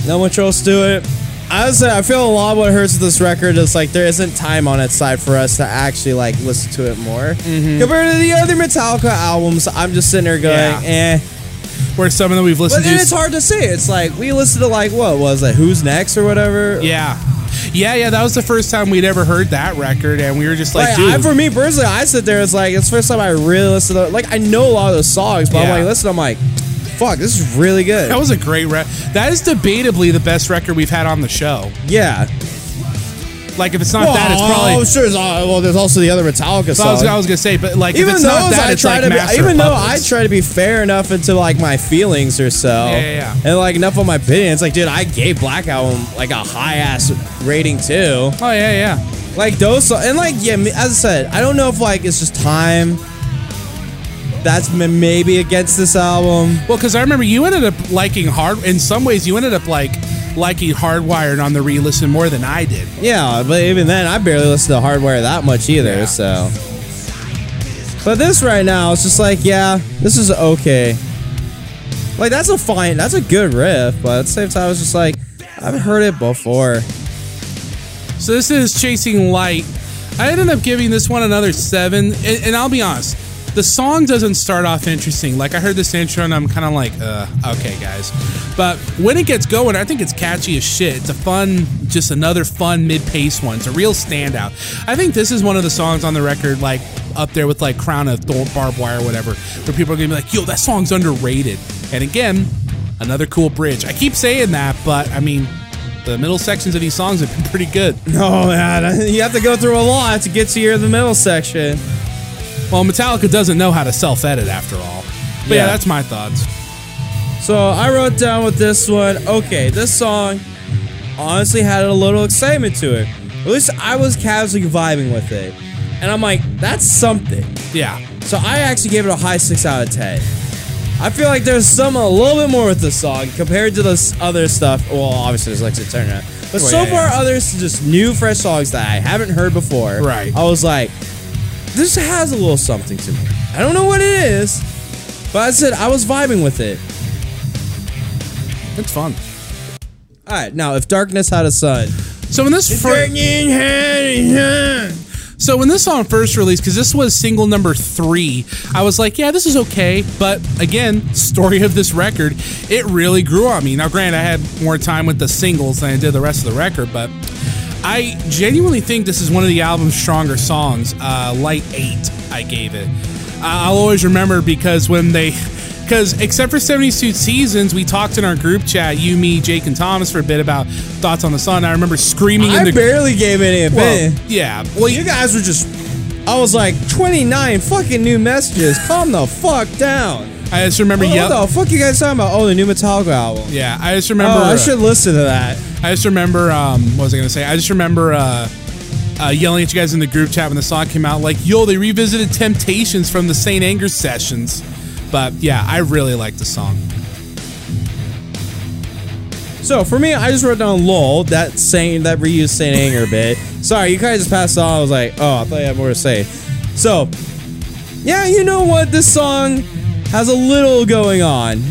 Not much else to it. I was, I feel a lot of what hurts with this record is like there isn't time on its side for us to actually like listen to it more Mm-hmm. compared to the other Metallica albums. I'm just sitting there going, Yeah. eh. Where some of them we've But listened then to. it's hard to say. It's like we listened to like what was it? Who's next or whatever. Yeah. Yeah, yeah, that was the first time we'd ever heard that record, and we were just like, Like, dude. I, for me personally, I sit there. It's like it's the first time I really listened to. Like I know a lot of those songs, but Yeah. I'm like, listen. I'm like, fuck, this is really good. that was a great record. That is debatably the best record we've had on the show. yeah. Like, if it's not that, it's probably. oh, sure. There's, uh, well, there's also the other Metallica song. I was. I was gonna say, but like, if even it's those, not that, I it's try like to be, even though I try to be fair enough into like my feelings or so, Yeah, yeah, yeah. and like enough on my opinion. It's like, dude, I gave Black Album like a high ass rating too. Oh yeah, yeah. Like those, and like yeah, me- as I said, I don't know if like it's just time. That's maybe against this album. Well, because I remember you ended up liking hard. In some ways, you ended up like liking Hardwired on the re-listen more than I did. Yeah, but even then, I barely listened to Hardware that much either. Yeah. So, but this right now, it's just like, yeah, this is okay. Like that's a fine, that's a good riff, but at the same time, it's just like I've heard it before. So this is Chasing Light. I ended up giving this one another seven, and, and I'll be honest, the song doesn't start off interesting. Like I heard this intro and I'm kind of like, uh, okay, guys. But when it gets going, I think it's catchy as shit. It's a fun, just another fun mid-pace one. It's a real standout. I think this is one of the songs on the record, like up there with like Crown of Thorn, Barbed Wire, or whatever, where people are gonna be like, yo, that song's underrated. And again, another cool bridge. I keep saying that, but I mean. The middle sections of these songs have been pretty good. Oh man, you have to go through a lot to get to your the middle section. Well, Metallica doesn't know how to self edit after all. But yeah. Yeah. that's my thoughts. So I wrote down with this one. Okay, this song honestly had a little excitement to it. At least I was casually vibing with it, and I'm like, that's something. Yeah. So I actually gave it a high six out of ten. I feel like there's some a little bit more with the song compared to this other stuff. Well, obviously there's Lux Eterna, but Well, so yeah, far yeah. others just new, fresh songs that I haven't heard before. Right. I was like, this has a little something to me. I don't know what it is, but I said I was vibing with it. It's fun. All right, now if darkness had a son, So when this first, so when this song first released, because this was single number three, I was like, yeah, this is okay. But again, story of this record, it really grew on me. Now, granted, I had more time with the singles than I did the rest of the record, but I genuinely think this is one of the album's stronger songs. Uh, Light Eight, I gave it. I'll always remember because when they. Because except for 72 seasons, we talked in our group chat, you, me, Jake, and Thomas, for a bit about thoughts on the song. I remember screaming in the. I barely gave any well, opinion. yeah. Well, you guys were just. I was like 29 fucking new messages. Calm the fuck down. I just remember What yelling. the fuck you guys talking about? Oh, the new Metallica album. Yeah, I just remember. Oh, I uh, should listen to that. I just remember. Um, what was I gonna say? I just remember uh, uh, yelling at you guys in the group chat when the song came out. Like, yo, they revisited Temptations from the Saint Anger sessions. But yeah, I really like the song. So for me, I just wrote down "lol" that saying that reused Saint Anger bit. Sorry, you guys just passed on. I was like, oh, I thought you had more to say. So, yeah, you know what? This song has a little going on,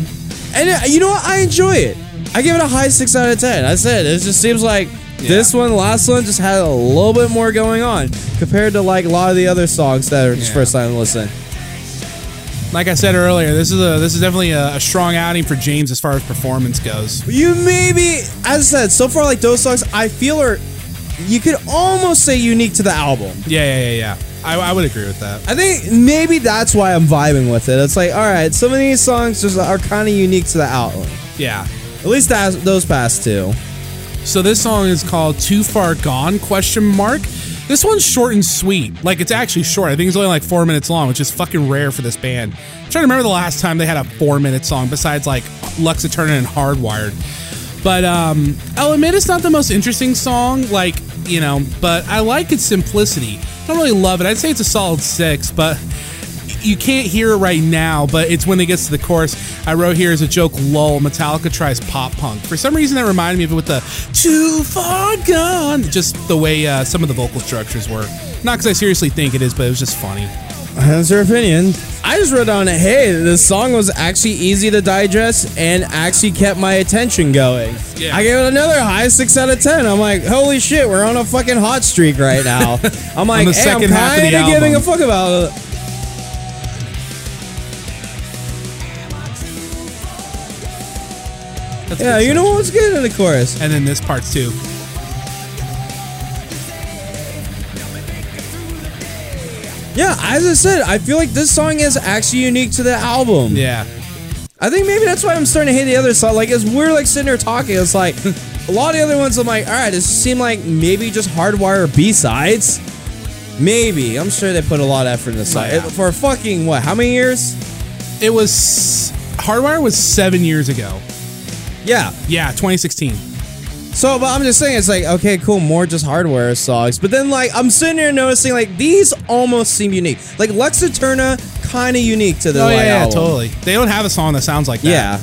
and uh, you know what? I enjoy it. I give it a high six out of ten. I said it just seems like this one, last one, just had a little bit more going on compared to like a lot of the other songs that are just Yeah. first time listen. Like I said earlier, this is a this is definitely a, a strong outing for James as far as performance goes. You maybe, as I said, so far like those songs, I feel are you could almost say unique to the album. Yeah, yeah, yeah, yeah. I, I would agree with that. I think maybe that's why I'm vibing with it. It's like, all right, some of these songs just are kind of unique to the album. Yeah. At least that, those past two. So this song is called "Too Far Gone?" Question mark. This one's short and sweet. Like it's actually short. I think it's only like four minutes long, which is fucking rare for this band. I'm trying to remember the last time they had a four minute song besides like Lux Eterna and Hardwired. But um, I'll admit it's not the most interesting song, like you know, but I like its simplicity. I don't really love it. I'd say it's a solid six, but you can't hear it right now, but it's when it gets to the chorus. I wrote here as a joke, lull, Metallica tries pop punk. For some reason, that reminded me of it with the too far gone, just the way uh, some of the vocal structures were. Not because I seriously think it is, but it was just funny. That's your opinion. I just wrote down, hey, this song was actually easy to digest and actually kept my attention going. Yeah. I gave it another high six out of ten. I'm like, holy shit, we're on a fucking hot streak right now. I'm like, the hey, I'm second half of the kind of giving a fuck about it. That's a Yeah, good you know what's good in the chorus? And then this part too. Yeah, as I said, I feel like this song is actually unique to the album. Yeah. I think maybe that's why I'm starting to hate the other song. Like, as we're like sitting here talking, it's like a lot of the other ones. I'm like, all right, it seem like maybe just hardwire B sides? Maybe. I'm sure they put a lot of effort in this song oh, yeah. For fucking what? How many years? It was Hardwire was seven years ago. Yeah. Yeah, 2016. So, but I'm just saying, it's like, okay, cool, more just hardware songs. But then, like, I'm sitting here noticing, like, these almost seem unique. Like, Lux Eterna, kind of unique to the Oh like, yeah, yeah, album. totally. They don't have a song that sounds like that. Yeah.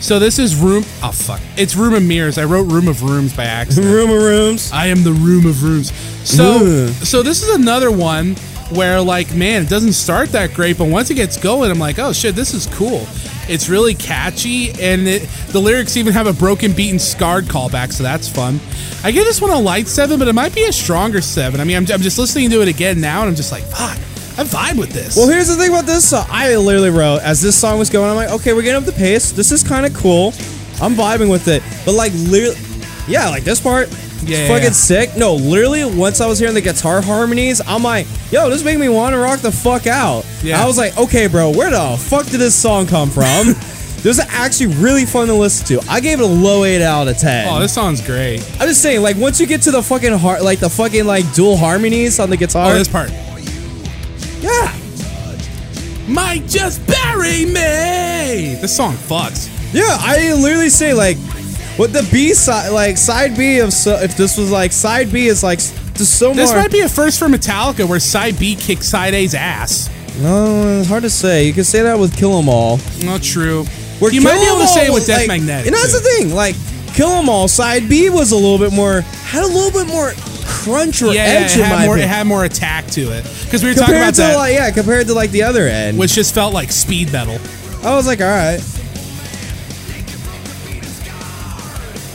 So this is room. Oh fuck! It's Room of Mirrors. I wrote Room of Rooms by accident. Room of Rooms. I am the room of rooms. So, Ugh. so this is another one where, like, man, it doesn't start that great, but once it gets going, I'm like, oh shit, this is cool. It's really catchy, and it, the lyrics even have a broken beat and scarred callback, so that's fun. I give this one a light seven, but it might be a stronger seven. I mean, I'm, I'm just listening to it again now, and I'm just like, fuck, I vibe with this. Well, here's the thing about this song. I literally wrote as this song was going. I'm like, okay, we're getting up the pace. This is kind of cool. I'm vibing with it. But like, literally, yeah, like this part, Yeah, fucking yeah. sick. No, literally, once I was hearing the guitar harmonies, I'm like, yo, this make me want to rock the fuck out. Yeah. I was like, okay, bro, where the fuck did this song come from? this is actually really fun to listen to. I gave it a low eight out of ten. oh, this song's great. I'm just saying, like, once you get to the fucking har- like the fucking like dual harmonies on the guitar, Oh, this part. yeah. Might just bury me. This song fucks. Yeah, I literally say like, what the B side, like side B of so, if this was like side B is like so This might be a first for Metallica where side B kicks side A's ass. no, it's hard to say. You can say that with Kill 'Em All. Not true. Where you might be able to say it with Death like- Magnetic. And that's too. the thing, like Kill 'Em All side B was a little bit more had a little bit more crunch or Yeah, yeah, edge it in had more. It had more attack to it because we were talking about to that, like yeah, compared to like the other end. which just felt like speed metal. I was like, all right.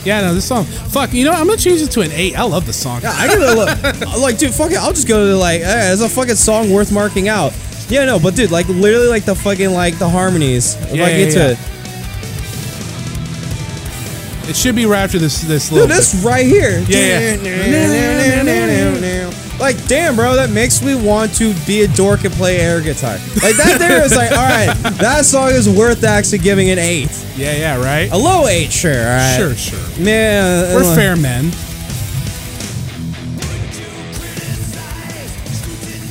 Yeah, no, this song. Fuck, you know, what? I'm gonna change it to an eight. I love this song. Yeah, I give it a look. like, dude, fuck it. I'll just go to like, eh, it's a fucking song worth marking out. Yeah, no, but dude, like, literally, like the fucking like the harmonies. If Yeah, I get yeah, to yeah. it, It should be right after this. This dude, little. this right here. Yeah, Like, damn, bro, that makes me want to be a dork and play air guitar. Like that there is like, all right, that song is worth actually giving an eight. Yeah, yeah, right. a low eight, sure, all right. Sure, sure. man, We're uh, fair men.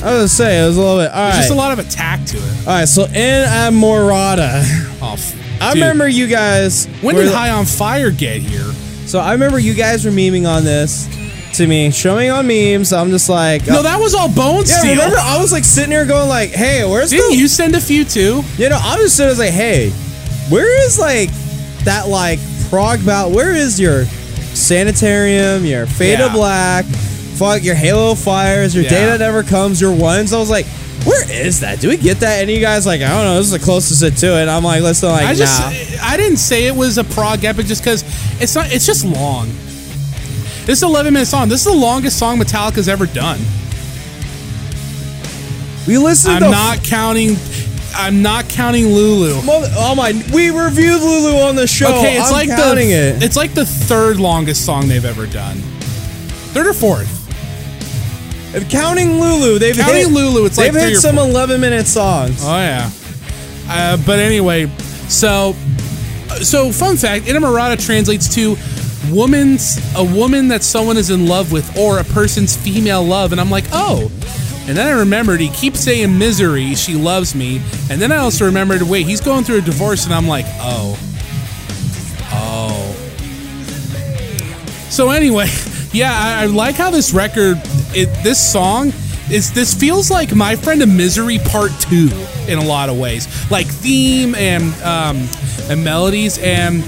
I was gonna say it was a little bit. All There's right, just a lot of attack to it. all right. So Inamorata. Oh, f- I dude. remember you guys. When did High on Fire get here? So I remember you guys were memeing on this to me, showing on memes. I'm just like, No, that was all Bone yeah. Steel. Remember, I was like sitting here going like, hey, where's Didn't the? you send a few too? You know, I'm just sitting there like, hey, where is like that like prog bout? Where is your sanitarium? Your Fade Yeah. of Black? Fuck your Halo Fires? Your Yeah. That Never Comes? Your ones? I was like. Where is that? Do we get that? And you guys like, I don't know. This is the closest it to it. I'm like, let's like, I just nah. I didn't say it was a prog epic just because it's not. It's just long. This is an 11 minute song. This is the longest song Metallica's ever done. We listened I'm to not counting. I'm not counting Lulu. Mother- oh my! We reviewed Lulu on the show. Okay, it's I'm like the it. it's like the third longest song they've ever done. Third or fourth. If counting Lulu, they've Counting hit, Lulu, it's like they've three hit some four. 11 minute songs. Oh yeah. Uh, but anyway, so so fun fact: Inamorata translates to woman's a woman that someone is in love with or a person's female love. And i'm like oh. And then i remembered he keeps saying misery she loves me. And then i also remembered wait he's going through a divorce. And i'm like oh. Oh. So anyway yeah i, I like how this record it, this song is this feels like my friend of misery part two in a lot of ways. Like theme and um and melodies. And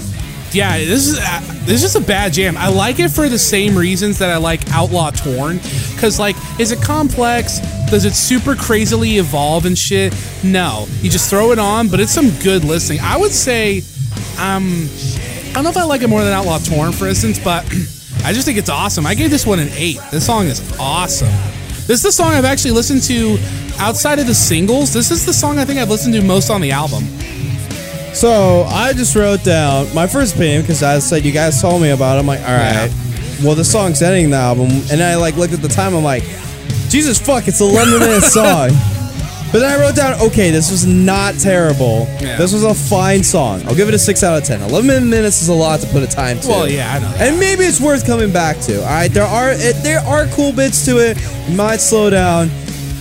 yeah, this is uh, this is a bad jam. I like it for the same reasons that I like Outlaw Torn, because like, is it complex? Does it super crazily evolve and shit? No, you just throw it on, but it's some good listening. I would say, um, I don't know if I like it more than Outlaw Torn, for instance, but I just think it's awesome. I gave this one an eight. This song is awesome. This is the song I've actually listened to outside of the singles. This is the song I think I've listened to most on the album. So I just wrote down my first opinion because I said you guys told me about it. I'm like, all right. Well, the song's ending the album, and I like looked at the time. I'm like, Jesus fuck, it's an 11 minute song. But then I wrote down, okay, this was not terrible. Yeah. This was a fine song. I'll give it a six out of ten. 11 minutes is a lot to put a time to. Well, yeah, I know. And maybe it's worth coming back to. All right, there are it, there are cool bits to it. You might slow down.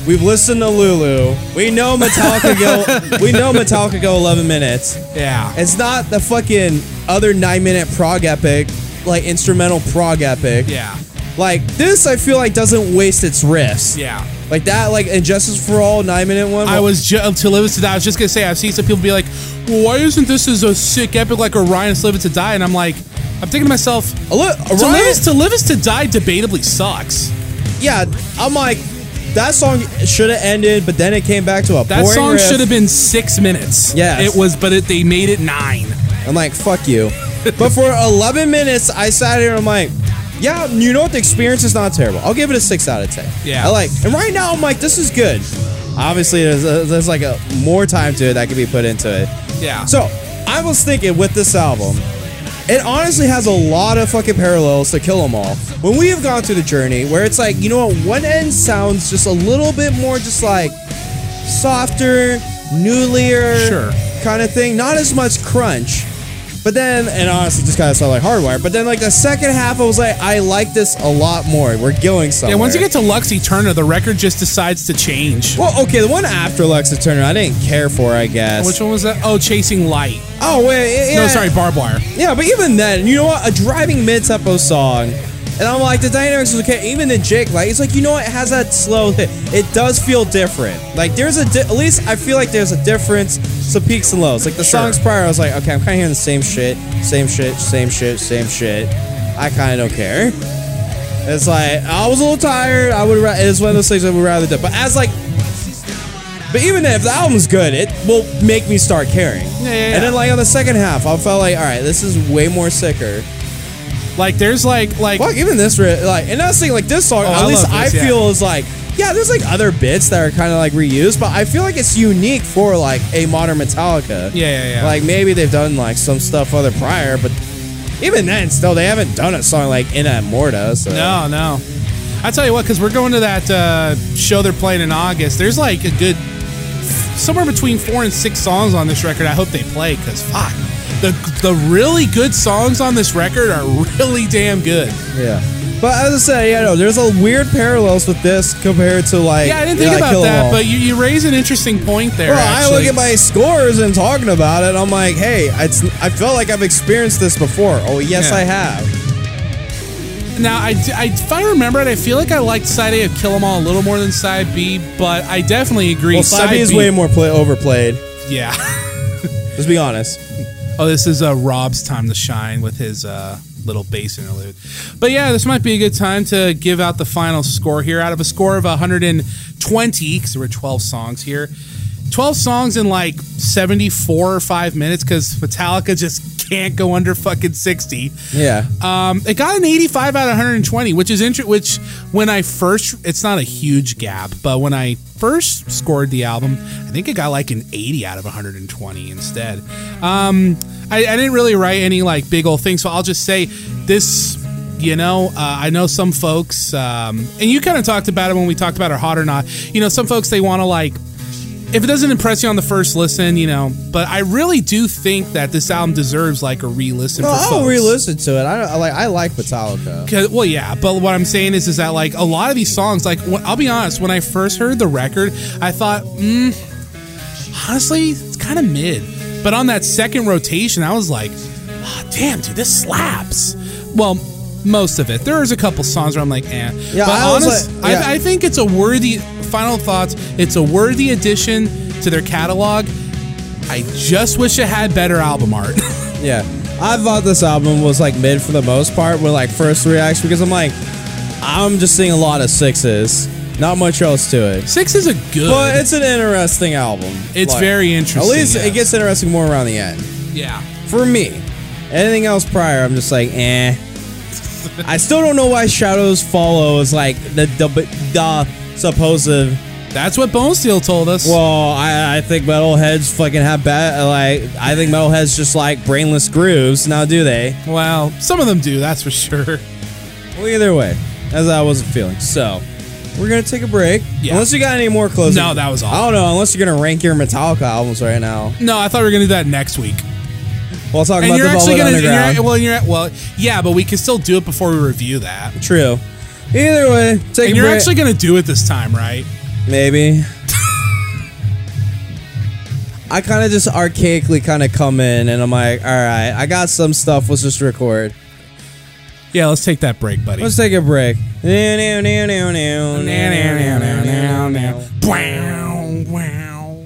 We've listened to Lulu. We know Metallica go. we know Metallica go 11 minutes. Yeah. It's not the fucking other nine minute prog epic, like instrumental prog epic. Yeah. Like this, I feel like doesn't waste its riffs. Yeah. Like that, like And Justice for All nine minute one. I was ju- to live to die. I was just gonna say I've seen some people be like, "Well, why isn't this as a sick epic like Orion to live to die?" And I'm like, I'm thinking to myself, A li- to live is to live is to die debatably sucks. yeah. I'm like, that song should have ended, but then it came back to a That boring song riff. should have been six minutes. Yeah, it was, but it, they made it nine. I'm like, fuck you. but for 11 minutes, I sat here and I'm like, yeah, you know what? The experience is not terrible. I'll give it a 6 out of 10. Yeah. I like, and right now I'm like, this is good. Obviously, there's, a, there's like a more time to it that could be put into it. Yeah. So I was thinking with this album, it honestly has a lot of fucking parallels to Kill 'Em All. When we have gone through the journey where it's like, you know what, one end sounds just a little bit more just like softer, newlier Sure. kind of thing. Not as much crunch. But then, and honestly, just kind of sound like hardwire. But then, like the second half, I was like, I like this a lot more. We're going somewhere. yeah, once you get to Lux Eterna, the record just decides to change. well, okay, the one after Lux Eterna, I didn't care for. I guess. Which one was that? Oh, Chasing Light. Oh wait, yeah. No, sorry, Barbed Wire. Yeah, but even then, you know what? A driving mid-tempo song, and I'm like, the dynamics is okay. Even the Jake, like, it's like, you know what? It has that slow hit. It does feel different. Like, there's a, di- at least I feel like there's a difference. Some peaks and lows. Like the Sure. songs prior, I was like, okay, I'm kind of hearing the same shit, same shit, same shit, same shit. I kind of don't care. It's like I was a little tired. I would. ra- It's one of those things I would rather do. But as like, but even if the album's good, it will make me start caring. Yeah, yeah, yeah. And then like on the second half, I felt like, all right, this is way more sicker. Like, there's like, like, Fuck, even this, like, and the thing, like this song, Oh, at I least I this, yeah. feel is like, yeah, there's like other bits that are kind of like reused, but I feel like it's unique for like a modern Metallica. Yeah, yeah, yeah. Like maybe they've done like some stuff other prior, but even then, still they haven't done a song like Inamorata. So. No, no. I tell you what, because we're going to that uh, show they're playing in August. There's like a good somewhere between four and six songs on this record. I hope they play because fuck, the the really good songs on this record are really damn good. Yeah. But as I said, yeah, no, there's a weird parallels with this compared to like. Yeah, I didn't think like, about that, but you, you raise an interesting point there. Well, I look at my scores and talking about it. I'm like, hey, it's, I felt like I've experienced this before. Oh, yes, Yeah. I have. Now, I, I, if I remember it, I feel like I liked side A of Kill 'Em All a little more than side B, but I definitely agree. Well, side B is way more play, overplayed. Yeah. Let's be honest. Oh, this is uh, Rob's time to shine with his uh, little bass interlude. But yeah, this might be a good time to give out the final score here. Out of a score of 120, because there were 12 songs here, 12 songs in like 74 or 5 minutes, because Metallica just can't go under fucking 60. Yeah. Um, it got an 85 out of 120, which is interesting. Which, when I first, it's not a huge gap, but when I first scored the album, I think it got like an 80 out of 120 instead. Um, I, I didn't really write any like big old things, so I'll just say this. You know, uh, I know some folks, um, and you kind of talked about it when we talked about our hot or not. You know, some folks they want to like if it doesn't impress you on the first listen, you know, but I really do think that this album deserves like a re-listen. No, for I'll folks. re-listen to it. I, I like I like Metallica. Well, yeah, but what I'm saying is, is that like a lot of these songs, like when, I'll be honest, when I first heard the record, I thought, mm, honestly, it's kind of mid. But on that second rotation, I was like, "Ah, damn, dude, this slaps. Well, most of it. There's a couple songs where I'm like, eh. Yeah, but I honest, like- yeah. I, I think it's a worthy. Final thoughts. It's a worthy addition to their catalog. I just wish it had better album art. Yeah, I thought this album was like mid for the most part with like first reaction because I'm like, I'm just seeing a lot of sixes, not much else to it. Six is a good. But it's an interesting album. It's Like, very interesting. At least it gets interesting more around the end. yeah. For me, anything else prior, I'm just like, eh. I still don't know why Shadows Follow is like the the, the supposed. That's what Bone Steel told us. Well, I, I think metalheads fucking have bad. Like, I think metalheads just like brainless grooves. Now, do they? Well, some of them do, that's for sure. Well, either way, as I wasn't feeling. So, we're gonna take a break. Yeah. Unless you got any more closing. No, that was all. I don't know. Unless you're gonna rank your Metallica albums right now. No, I thought we were gonna do that next week. We'll talk And about you're the actually Velvet gonna, Underground. you're, well, you're well, yeah, but we can still do it before we review that. True. Either way, take And you're break. actually gonna do it this time, right? Maybe. I kind of just archaically kind of come in and I'm like, all right, I got some stuff. Let's just record. Yeah, let's take that break, buddy. Let's take a break. Wow, wow.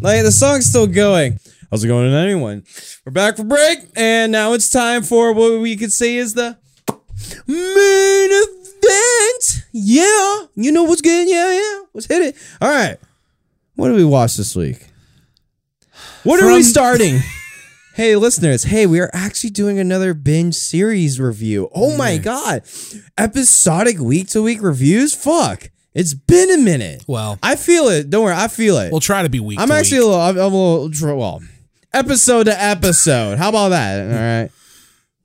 Like the song's still going. How's it going anyone? We're back for break, and now it's time for what we could say is the main event. Yeah, you know what's good. Yeah, yeah. Let's hit it. All right. What did we watch this week? What are we starting? hey, listeners. Hey, we are actually doing another binge series review. Oh my god, episodic week to week reviews. Fuck, it's been a minute. Well, I feel it. Don't worry, I feel it. we'll try to be weak. I'm actually a little, I'm, I'm a little, dr- well, episode to episode. How about that? All right.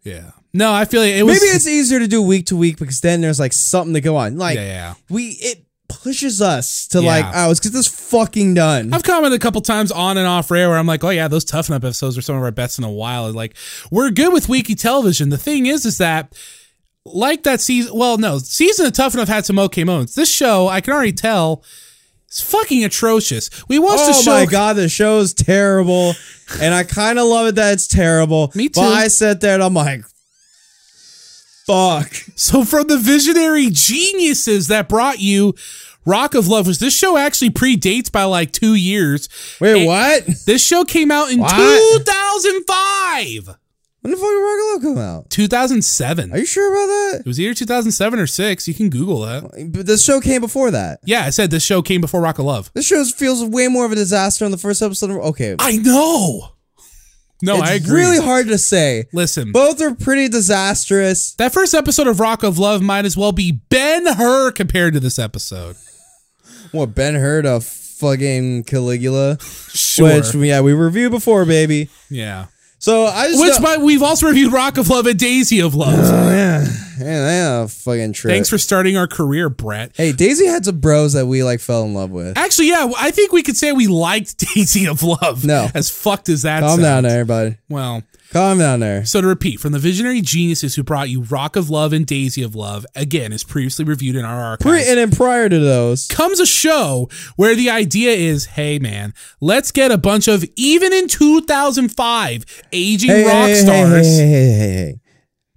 yeah. No, I feel like it was. Maybe it's easier to do week to week because then there's like something to go on. Like, Yeah, yeah. we, it pushes us to Yeah. like, oh, let's get this fucking done. I've commented a couple times on and off rare where I'm like, oh yeah, those Tough Enough episodes are some of our best in a while. Like, we're good with weekly television. The thing is, is that like that season. Well, no, season of Tough Enough had some okay moments. This show, I can already tell, is fucking atrocious. We watched the oh show. Oh my god, the show is terrible, and I kind of love it that it's terrible. Me too. But I sat there and I'm like, fuck. So from the visionary geniuses that brought you Rock of Love, was this show actually predates by like two years? Wait, It- what? This show came out in What? 2005. When the fuck did Rock of Love come out? 2007. Are you sure about that? It was either 2007 or 6. You can Google that. But this show came before that. Yeah, I said this show came before Rock of Love. This show feels way more of a disaster on the first episode. Of, Okay, I know. No, it's I agree. It's really hard to say. Listen, Both are pretty disastrous. that first episode of Rock of Love might as well be Ben Hur compared to this episode. What Ben Hur of fucking Caligula, Sure. which yeah we reviewed before, baby. yeah. So I just Which might, we've also reviewed Rock of Love and Daisy of Love. oh yeah, yeah, fucking trip. Thanks for starting our career, Bret. Hey, Daisy had some bros that we like fell in love with. Actually, yeah, I think we could say we liked Daisy of Love. No. As fucked as that Calm down sounds. there, everybody. Well, Calm down there. so to repeat, from the visionary geniuses who brought you Rock of Love and Daisy of Love, again, as previously reviewed in our archives. Pre- and then prior to those, comes a show where the idea is, hey man, let's get a bunch of even in 2005 aging hey, rock hey, stars. Hey, hey, hey, hey, hey.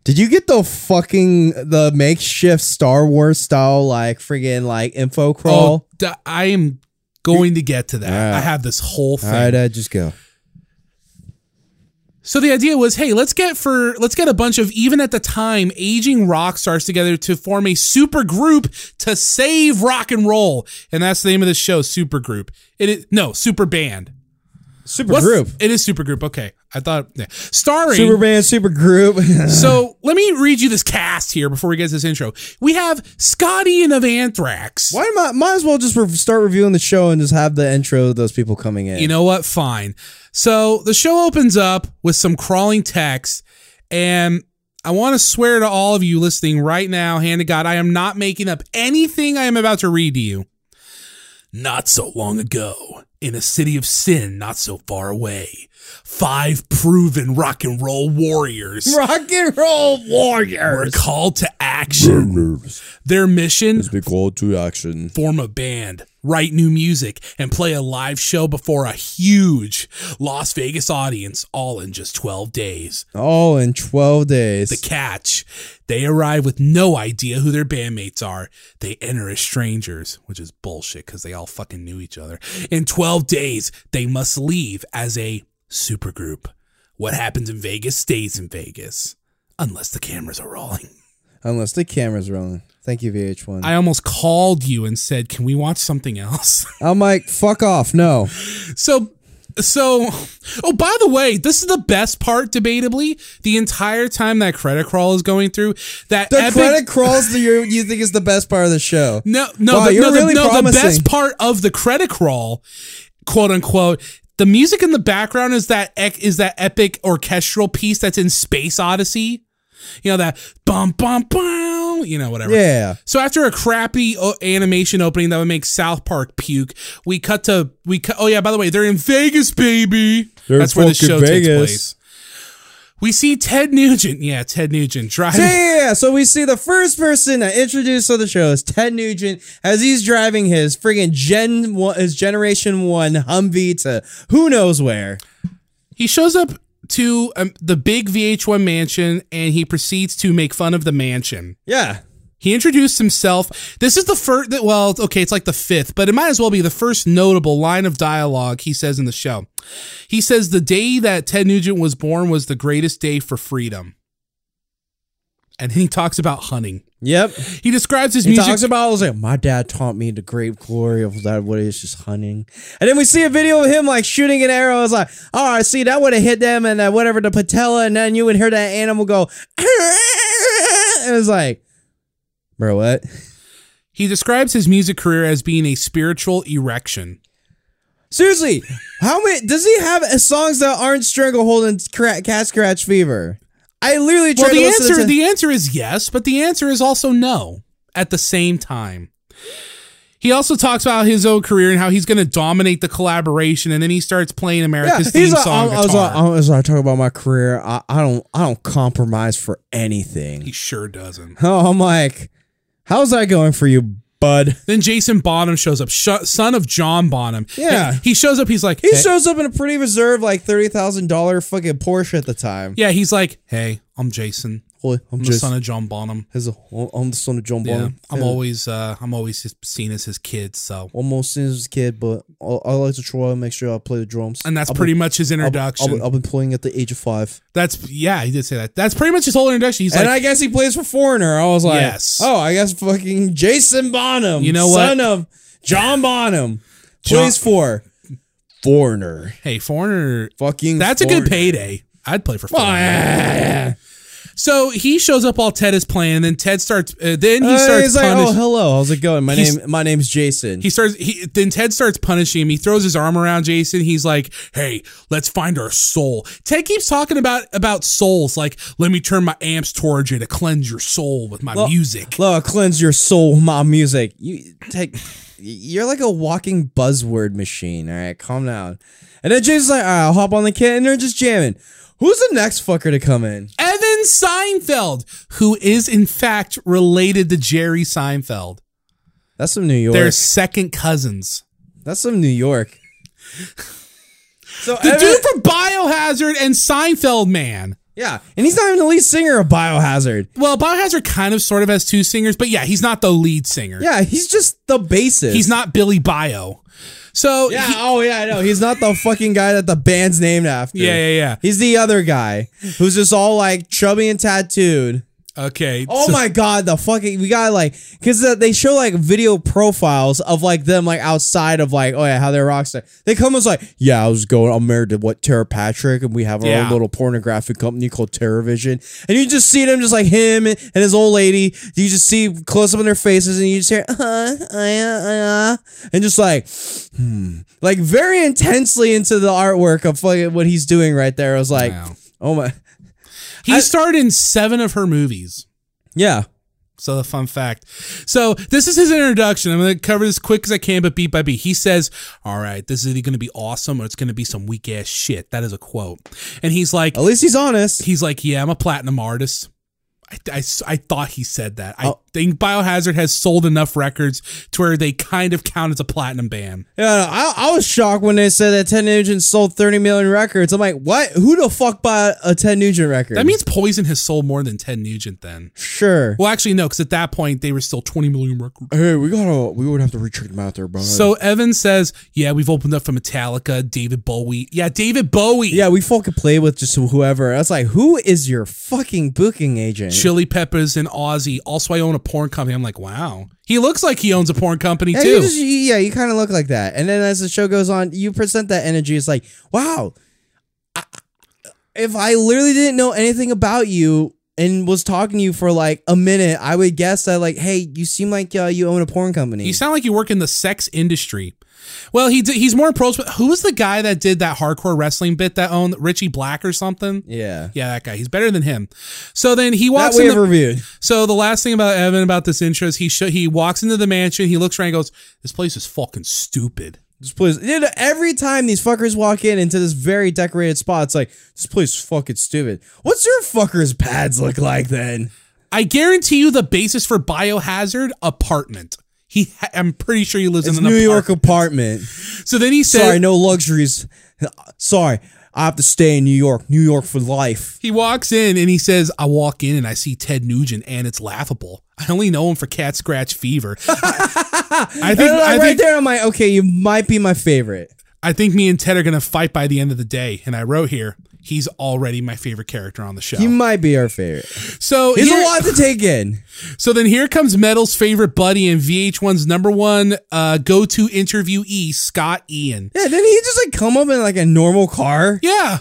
Did you get the fucking the makeshift Star Wars style like friggin' like info crawl? Oh, I am going to get to that. Alright. I have this whole thing. All right, uh, just go. So the idea was, hey, let's get for let's get a bunch of even at the time aging rock stars together to form a super group to save rock and roll, and that's the name of the show, Super Group. It is no Super Band. Super What's- group, It is Super Group. Okay, I thought yeah. starring super band, super group. So let me read you this cast here before we get to this intro. We have Scott Ian of Anthrax. Why might might as well just re- start reviewing the show and just have the intro of those people coming in. You know what? Fine. So the show opens up with some crawling text, and I want to swear to all of you listening right now, hand to God, I am not making up anything I am about to read to you. Not so long ago, in a city of sin not so far away, five proven rock and roll warriors Rock and roll warriors were warriors. called to action. Their mission Be called to action. form a band, write new music, and play a live show before a huge Las Vegas audience, all in just 12 days. All in 12 days. The catch they arrive with no idea who their bandmates are. They enter as strangers, which is bullshit because they all fucking knew each other. In 12 days, they must leave as a supergroup. What happens in Vegas stays in Vegas, unless the cameras are rolling. Unless the camera's are rolling. Thank you, VH1. I almost called you and said, Can we watch something else? I'm like, fuck off. No. So, so, oh, by the way, this is the best part, debatably. The entire time that credit crawl is going through, that The epic, credit crawls that you you think is the best part of the show. no, no, Wow, the, you're no, the- no, the best part of the credit crawl, quote unquote, the music in the background is that ec- is that epic orchestral piece that's in Space Odyssey. You know that bum bum bum. You know whatever. Yeah. So after a crappy uh, animation opening that would make South Park puke, we cut to we cut. Oh yeah, by the way, they're in Vegas, baby. They're That's where the show Vegas. takes place. We see Ted Nugent. Yeah, Ted Nugent driving. Yeah, yeah, yeah. So we see the first person that introduced to the show is Ted Nugent as he's driving his friggin' Gen one, his Generation One Humvee to who knows where. He shows up to um, the big VH1 mansion and he proceeds to make fun of the mansion. Yeah. He introduced himself. This is the first, that well, okay, it's like the fifth, but it might as well be the first notable line of dialogue he says in the show. He says, The day that Ted Nugent was born was the greatest day for freedom. And he talks about hunting. Yep. He describes his He music. talks about, I was like, my dad taught me the great glory of that, what is just hunting. And then we see a video of him like shooting an arrow. I was like, oh, I see, that would have hit them and uh, whatever, the patella. And then you would hear that animal go, and it was like, bro, what? he describes his music career as being a spiritual erection. Seriously, how many does he have songs that aren't Stranglehold and Cat Scratch Fever? I literally tried Well, the answer to the answer is yes, but the answer is also no at the same time. He also talks about his own career and how he's going to dominate the collaboration, and then he starts playing yeah, America's theme he's like, song I, I was like, I was like, talking about my career. I, I don't, I don't compromise for anything. he sure doesn't. Oh, I'm like, how's that going for you, bud? Then Jason Bonham shows up, sh- son of John Bonham. Yeah. And he shows up. He's like, He "Hey." shows up in a pretty reserved, like thirty thousand dollar fucking Porsche at the time. yeah, he's like, hey, I'm Jason. I'm, I'm the son of John Bonham. his, I'm the son of John Yeah, Bonham. I'm Yeah. always, uh, I'm always seen as his kid. So, almost seen as his kid, but I, I like to try and make sure I play the drums. and that's I've pretty been- much his I've- introduction. I've, I've been playing at the age of five. that's yeah, he did say that. That's pretty much his whole introduction. He's and like, I guess he plays for Foreigner. I was like, Yes. oh, I guess fucking Jason Bonham, You know what? son of John Bonham, John- plays for Foreigner. hey, foreigner, Fucking, That's a good payday. I'd play for Foreigner. So he shows up while Ted is playing, and then Ted starts. Uh, then he Uh, starts he's like, oh, hello, how's it going? My He's- name, my name's Jason. He starts. He then Ted starts punishing him. He throws his arm around Jason. He's like, "Hey, let's find our soul." Ted keeps talking about about souls. Like, let me turn my amps towards you to cleanse your soul with my Well, music. Look, cleanse your soul, with my music. You take, you're like a walking buzzword machine. All right, calm down. And then Jason's like, all right, I'll hop on the kit, and they're just jamming. Who's the next fucker to come in? Seinfeld, who is in fact related to Jerry Seinfeld, That's some New York. they're second cousins. That's some New York. So The Evan- dude from Biohazard and Seinfeld, man. yeah, and he's not even the lead singer of Biohazard. Well, Biohazard kind of sort of has two singers, but yeah, he's not the lead singer. Yeah, he's just the bassist. He's not Billy Bio. So Yeah. he- oh yeah, I know. He's not the fucking guy that the band's named after. Yeah, yeah, yeah. He's the other guy who's just all like chubby and tattooed. Okay. Oh so- my god, the fucking we got like because they show like video profiles of like them like outside of like oh yeah how they're rock star. They come as like yeah I was going I'm married to what Tera Patrick and we have our Yeah. own little pornographic company called Teravision and you just see them just like him and his old lady. You just see close up on their faces and you just hear uh uh uh and just like hmm like very intensely into the artwork of fucking what he's doing right there. I was like Wow. oh my. He starred in seven of her movies. Yeah. So the fun fact. So this is his introduction. I'm going to cover this quick as I can, but beat by beat. He says, "All right, this is either going to be awesome or it's going to be some weak ass shit." That is a quote. And he's like, At least he's honest. he's like, "Yeah, I'm a platinum artist." I, I, I thought he said that. I Oh. think Biohazard has sold enough records to where they kind of count as a platinum band. Yeah, I, I was shocked when they said that Ted Nugent sold 30 million records. I'm like, what? Who the fuck bought a Ted Nugent record? That means Poison has sold more than Ted Nugent then. sure. Well, actually, no, because at that point they were still 20 million records. Hey, we gotta. We would have to recheck them out there, bro. So Evan says, "Yeah, we've opened up for Metallica, David Bowie. Yeah, David Bowie. Yeah, we fucking play with just whoever. I was like, who is your fucking booking agent? Chili Peppers and Ozzy. Also, I own a porn company. I'm like, wow. He looks like he owns a porn company Yeah, too. you, just, yeah, you kind of look like that. And then as the show goes on, you present that energy. It's like, wow, I, if I literally didn't know anything about you and was talking to you for like a minute, I would guess that like, hey, you seem like uh, you own a porn company. you sound like you work in the sex industry. Well, he d- he's more approached. Who was the guy that did that hardcore wrestling bit that owned Richie Black or something? yeah. Yeah, that guy. He's better than him. So then he walks. That we in have the, reviewed. So the last thing about Evan about this intro is he sh- he walks into the mansion. He looks around. and goes, "This place is fucking stupid." This place, dude, every time these fuckers walk in into this very decorated spot, it's like this place is fucking stupid. What's your fuckers' pads look like then? I guarantee you the basis for Biohazard apartment. He, ha- I'm pretty sure he lives It's in a New York apartment. apartment. So then he said, Sorry, no luxuries. Sorry, I have to stay in New York. New York for life. he walks in and he says, I walk in and I see Ted Nugent and it's laughable. I only know him for Cat Scratch Fever. I think, I'm like, I right think, there, I'm like, okay, you might be my favorite. I think me and Ted are gonna fight by the end of the day. And I wrote here, he's already my favorite character on the show. He might be our favorite. so He's here- a lot to take in. So then here comes Metal's favorite buddy and VH1's number one uh, go-to interviewee, Scott Ian. Yeah, didn't he just like come up in like a normal car? Yeah.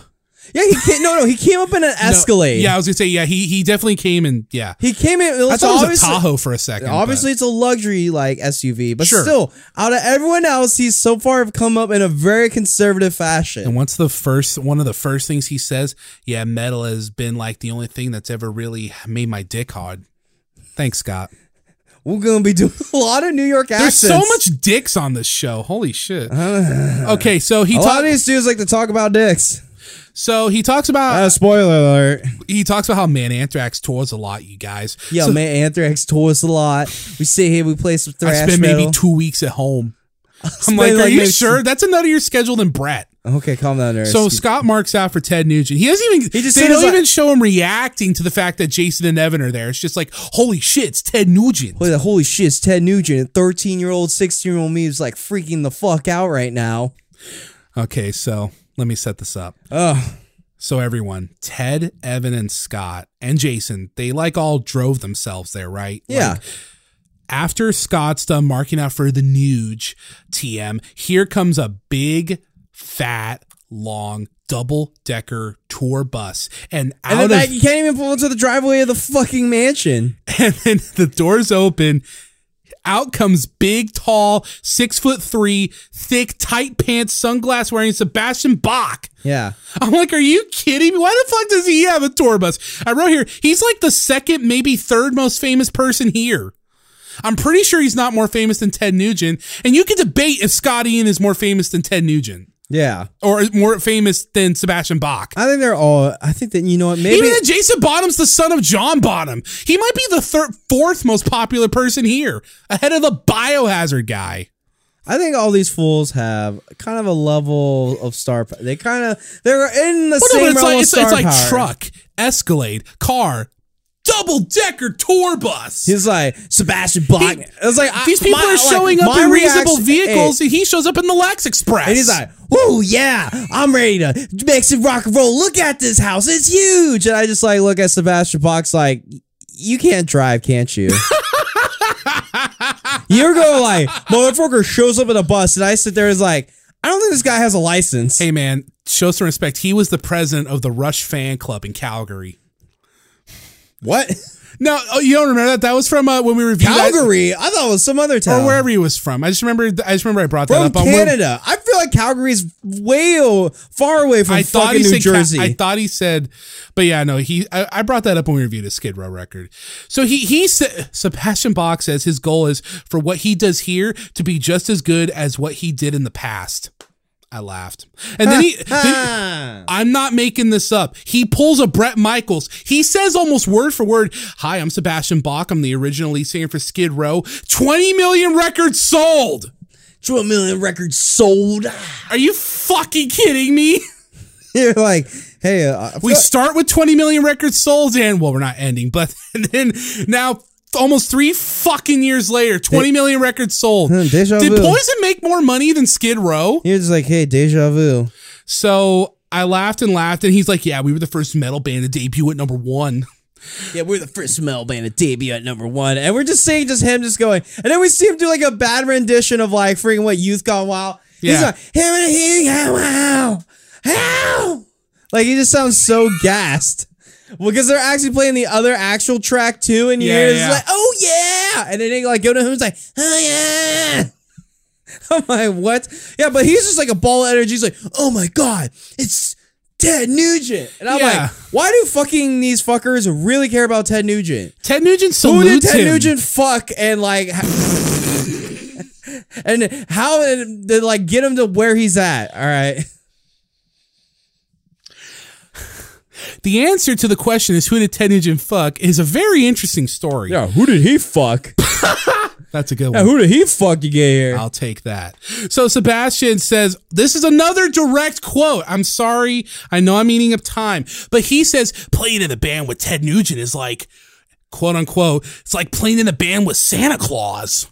Yeah, he came, no, no, he came up in an No, Escalade. yeah, I was gonna say, yeah, he he definitely came and yeah. he came in. I thought it was a Tahoe for a second. but- Obviously, it's a luxury like SUV, but Sure. still, out of everyone else, he's so far have come up in a very conservative fashion. And what's the first one of the first things he says? Yeah, metal has been like the only thing that's ever really made my dick hard. Thanks, Scott. We're gonna be doing a lot of New York accents. There's so much dicks on this show. Holy shit. Okay, so he A lot talks. of these dudes like to talk about dicks. So he talks about Uh, spoiler alert. he talks about how Man Anthrax tours a lot. You guys. Yeah, So man, Anthrax tours a lot. We sit here, we play some I spend metal. maybe two weeks at home. I'm Spend like, are you sure? That's another year schedule than Brett. Okay, calm down there. So Scott marks out for Ted Nugent. He doesn't even. He just they don't like- even show him reacting to the fact that Jason and Evan are there. It's just like, holy shit, it's Ted Nugent. Holy, holy shit, it's Ted Nugent. 13 year old, 16 year old me is like freaking the fuck out right now. Okay, so let me set this up. So everyone, Ted, Evan, and Scott and Jason, they like all drove themselves there, right? Yeah. Like, after Scott's done marking out for the Nuge TM, here comes a big, fat, long, double decker tour bus. And And out then of that, you can't even pull into the driveway of the fucking mansion. and then the doors open. Out comes big, tall, six foot three, thick, tight pants, sunglass wearing Sebastian Bach. Yeah. I'm like, are you kidding me? Why the fuck does he have a tour bus? I wrote here, he's like the second, maybe third most famous person here. I'm pretty sure he's not more famous than Ted Nugent. And you can debate if Scott Ian is more famous than Ted Nugent Yeah. or more famous than Sebastian Bach. I think they're all, I think that, you know what, maybe. Even Jason Bonham's the son of John Bonham. He might be the third, fourth most popular person here, ahead of the Biohazard guy. I think all these fools have kind of a level of star power. They kind of, they're in the Well, same but it's realm like of it's, it's like truck, Escalade, car, double decker tour bus. He's like, Sebastian Bach. He- it's like, I- These people my- are like, showing up in reasonable reaction- vehicles, Hey, and he shows up in the Lex Express. And he's like, "Whoa, yeah, I'm ready to make some rock and roll. Look at this house; it's huge." And I just like look at Sebastian Bach's like, "You can't drive, can't you?" You're going like, motherfucker shows up in a bus, and I sit there and is like, I don't think this guy has a license. "Hey, man, show some respect. He was the president of the Rush fan club in Calgary." What? No, oh, you don't remember that? That was from uh, when we reviewed that- Calgary? I thought it was some other town. or wherever he was from. I just remember. I just remember I brought that From up. on Canada. I feel like Calgary's way far away from I thought fucking he New said. Ca- Jersey. I thought he said, but yeah, no. He. I, I brought that up when we reviewed a Skid Row record. So he he said Sebastian Bach says his goal is for what he does here to be just as good as what he did in the past. I laughed, and then he. then-. I'm not making this up. He pulls a Bret Michaels. He says almost word for word, Hi, I'm Sebastian Bach. I'm the original lead singer for Skid Row. 20 million records sold. 12 million records sold. Are you fucking kidding me? You're like, hey, uh, We start with 20 million records sold, and well, we're not ending, but and then now almost three fucking years later, 20 million records sold. Hmm, deja Did vu. Poison make more money than Skid Row? He was like, hey, deja vu. So I laughed and laughed, and he's like, Yeah, we were the first metal band to debut at number one. Yeah, we're the first metal band to debut at number one, and we're just seeing just him just going, and then we see him do like a bad rendition of like freaking what Youth Gone Wild. He's Yeah. like, him and he gone wild, how? Like he just sounds so gassed. Well, because they're actually playing the other actual track too, and Yeah, it's yeah. like, oh yeah, and then they like go to him, it's like, oh yeah. I'm like, what? Yeah, but he's just like a ball of energy. He's like, oh my god, it's Ted Nugent, and I'm Yeah. like, why do fucking these fuckers really care about Ted Nugent? Ted Nugent Who did Ted him. Nugent fuck and like, and how did they like get him to where he's at? All right, The answer to the question is who did Ted Nugent fuck is a very interesting story. Yeah, who did he fuck? That's a good one. who did he fuck you get here? I'll take that. So Sebastian says, this is another direct quote. I'm sorry. I know I'm eating up time, but he says playing in the band with Ted Nugent is like, quote unquote, it's like playing in the band with Santa Claus.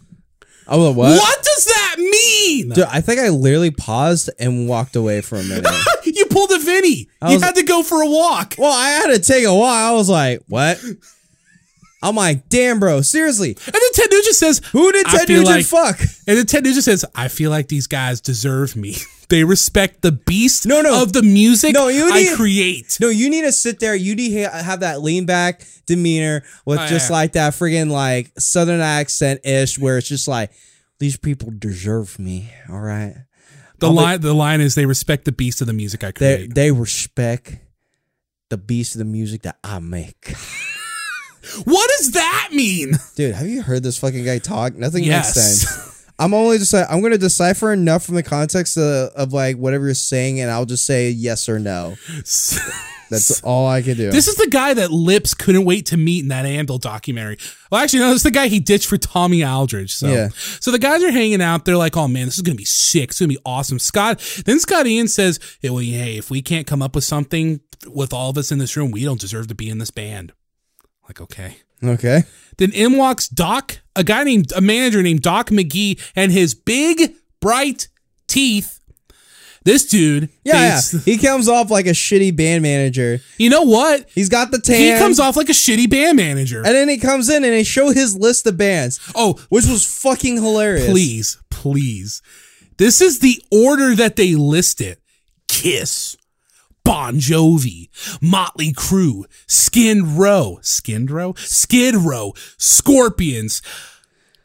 Oh, What, what? does that mean? Dude, I think I literally paused and walked away for a minute. you pulled a Vinny. You was- had to go for a walk. well, I had to take a while. I was like, what? I'm like, damn, bro, seriously. And then Ted Nugent says, Who did I Ted feel Nugent like- fuck? And then Ted Nugent says, I feel like these guys deserve me. They respect the beast No, no. of the music No, you I need- create. No, you need to sit there. You need to have that lean back demeanor with Oh, just yeah. like that friggin' like southern accent ish, where it's just like these people deserve me. All right, The I'll be- line, the line is, they respect the beast of the music I they create. they respect the beast of the music that I make. what does that mean? Dude, have you heard this fucking guy talk? Nothing Yes. makes sense. I'm only just like I'm gonna decipher enough from the context of, of like whatever you're saying, and I'll just say yes or no. That's all I can do. This is the guy that Lips couldn't wait to meet in that Anvil documentary. Well, actually, no, it's the guy he ditched for Tommy Aldridge. So, Yeah. so the guys are hanging out. They're like, "Oh man, this is gonna be sick. It's gonna be awesome." Scott. Then Scott Ian says, hey, "Well, hey, if we can't come up with something with all of us in this room, we don't deserve to be in this band." Like, okay. okay. Then in walks Doc, a guy named a manager named Doc McGhee, and his big bright teeth. This dude, Yeah, thinks- yeah. He comes off like a shitty band manager. You know what? He's got the tan. He comes off like a shitty band manager. And then he comes in and they show his list of bands. Oh, which was fucking hilarious. please, please. This is the order that they list it. Kiss, Bon Jovi, Motley Crue, Skid Row, Skid Row, Skid Row, Scorpions,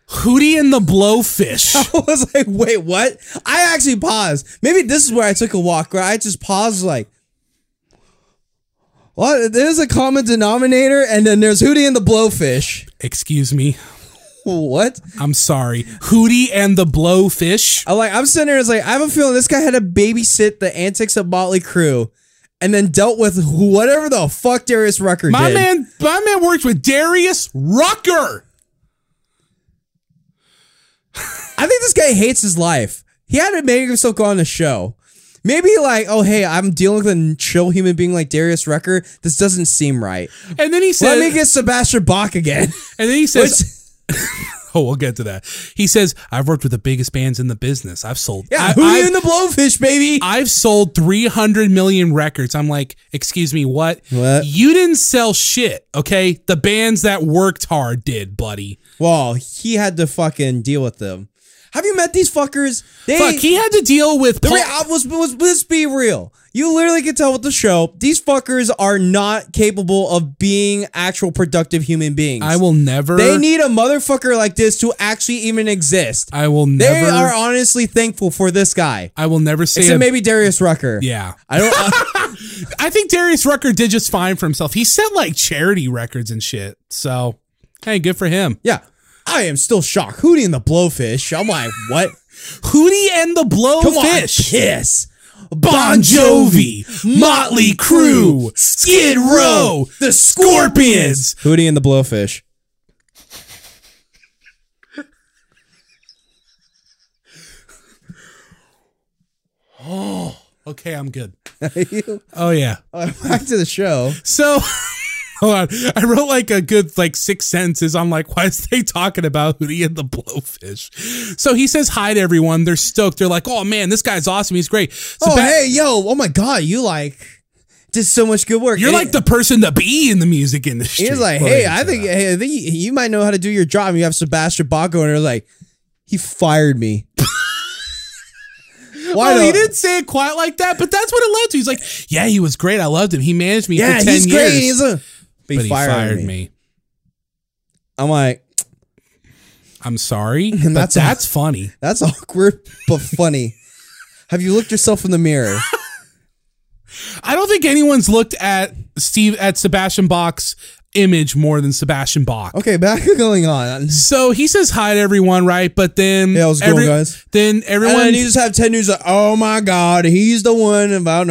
Hootie and the Blowfish. I was like, wait, what? I actually paused. Maybe this is where I took a walk where I just paused like what? There's a common denominator, and then there's Hootie and the Blowfish. Excuse me. What? I'm sorry. Hootie and the Blowfish. I like. I'm sitting there. It's like I have a feeling this guy had to babysit the antics of Motley Crue, and then dealt with whatever the fuck Darius Rucker My did. man, my man worked with Darius Rucker. I think this guy hates his life. He had to make himself go on the show. Maybe like, oh hey, I'm dealing with a chill human being like Darius Rucker. This doesn't seem right. And then he said, Let me get Sebastian Bach again. and then he says, Which, we'll get to that. He says, I've worked with the biggest bands in the business. I've sold. yeah, I, Hootie and the Blowfish, baby. I've sold 300 million records. I'm like, excuse me, what? What? You didn't sell shit, okay? The bands that worked hard did, buddy. well, he had to fucking deal with them. Have you met these fuckers? They, Fuck, he had to deal with. Paul- uh, let's, let's, let's be real. You literally can tell with the show, these fuckers are not capable of being actual productive human beings. I will never. They need a motherfucker like this to actually even exist. I will never. they are honestly thankful for this guy. I will never say. Except a- maybe Darius Rucker. yeah. I don't. Uh, I think Darius Rucker did just fine for himself. He set like charity records and shit. So, hey, good for him. yeah. I am still shocked. Hootie and the Blowfish. I'm like, what? Hootie and the Come on, Blowfish. Bon Jovi, Motley Crue, Skid Row, The Scorpions. Hootie and the Blowfish. Oh, Okay, I'm good. Oh yeah. Back to the show. So, hold on. I wrote like a good like six sentences. I'm like, why is they talking about Hootie and the Blowfish? So he says hi to everyone. They're stoked. They're like, oh man, this guy's awesome. He's great. So oh, hey, yo. Oh, my God. You like did so much good work. You're And like the person to be in the music industry. He was like, hey, I think, hey, I think you, you might know how to do your job. And you have Sebastian Bacco, and they're like, he fired me. Why Well, he didn't say it quite like that, but that's what it led to. He's like, yeah, he was great. I loved him. He managed me Yeah, for 10 he's years. great. He's a, but he, he fired, me. me. I'm like, I'm sorry, but that's that's, funny. that's awkward but funny. Have you looked yourself in the mirror? I don't think anyone's looked at Steve at Sebastian Bach's image more than Sebastian Bach. Okay, back going on. So he says hi to everyone, right? But then, Yeah, how's it going, guys? Then And everyone, then you just have 10 news like, oh my God, he's the one about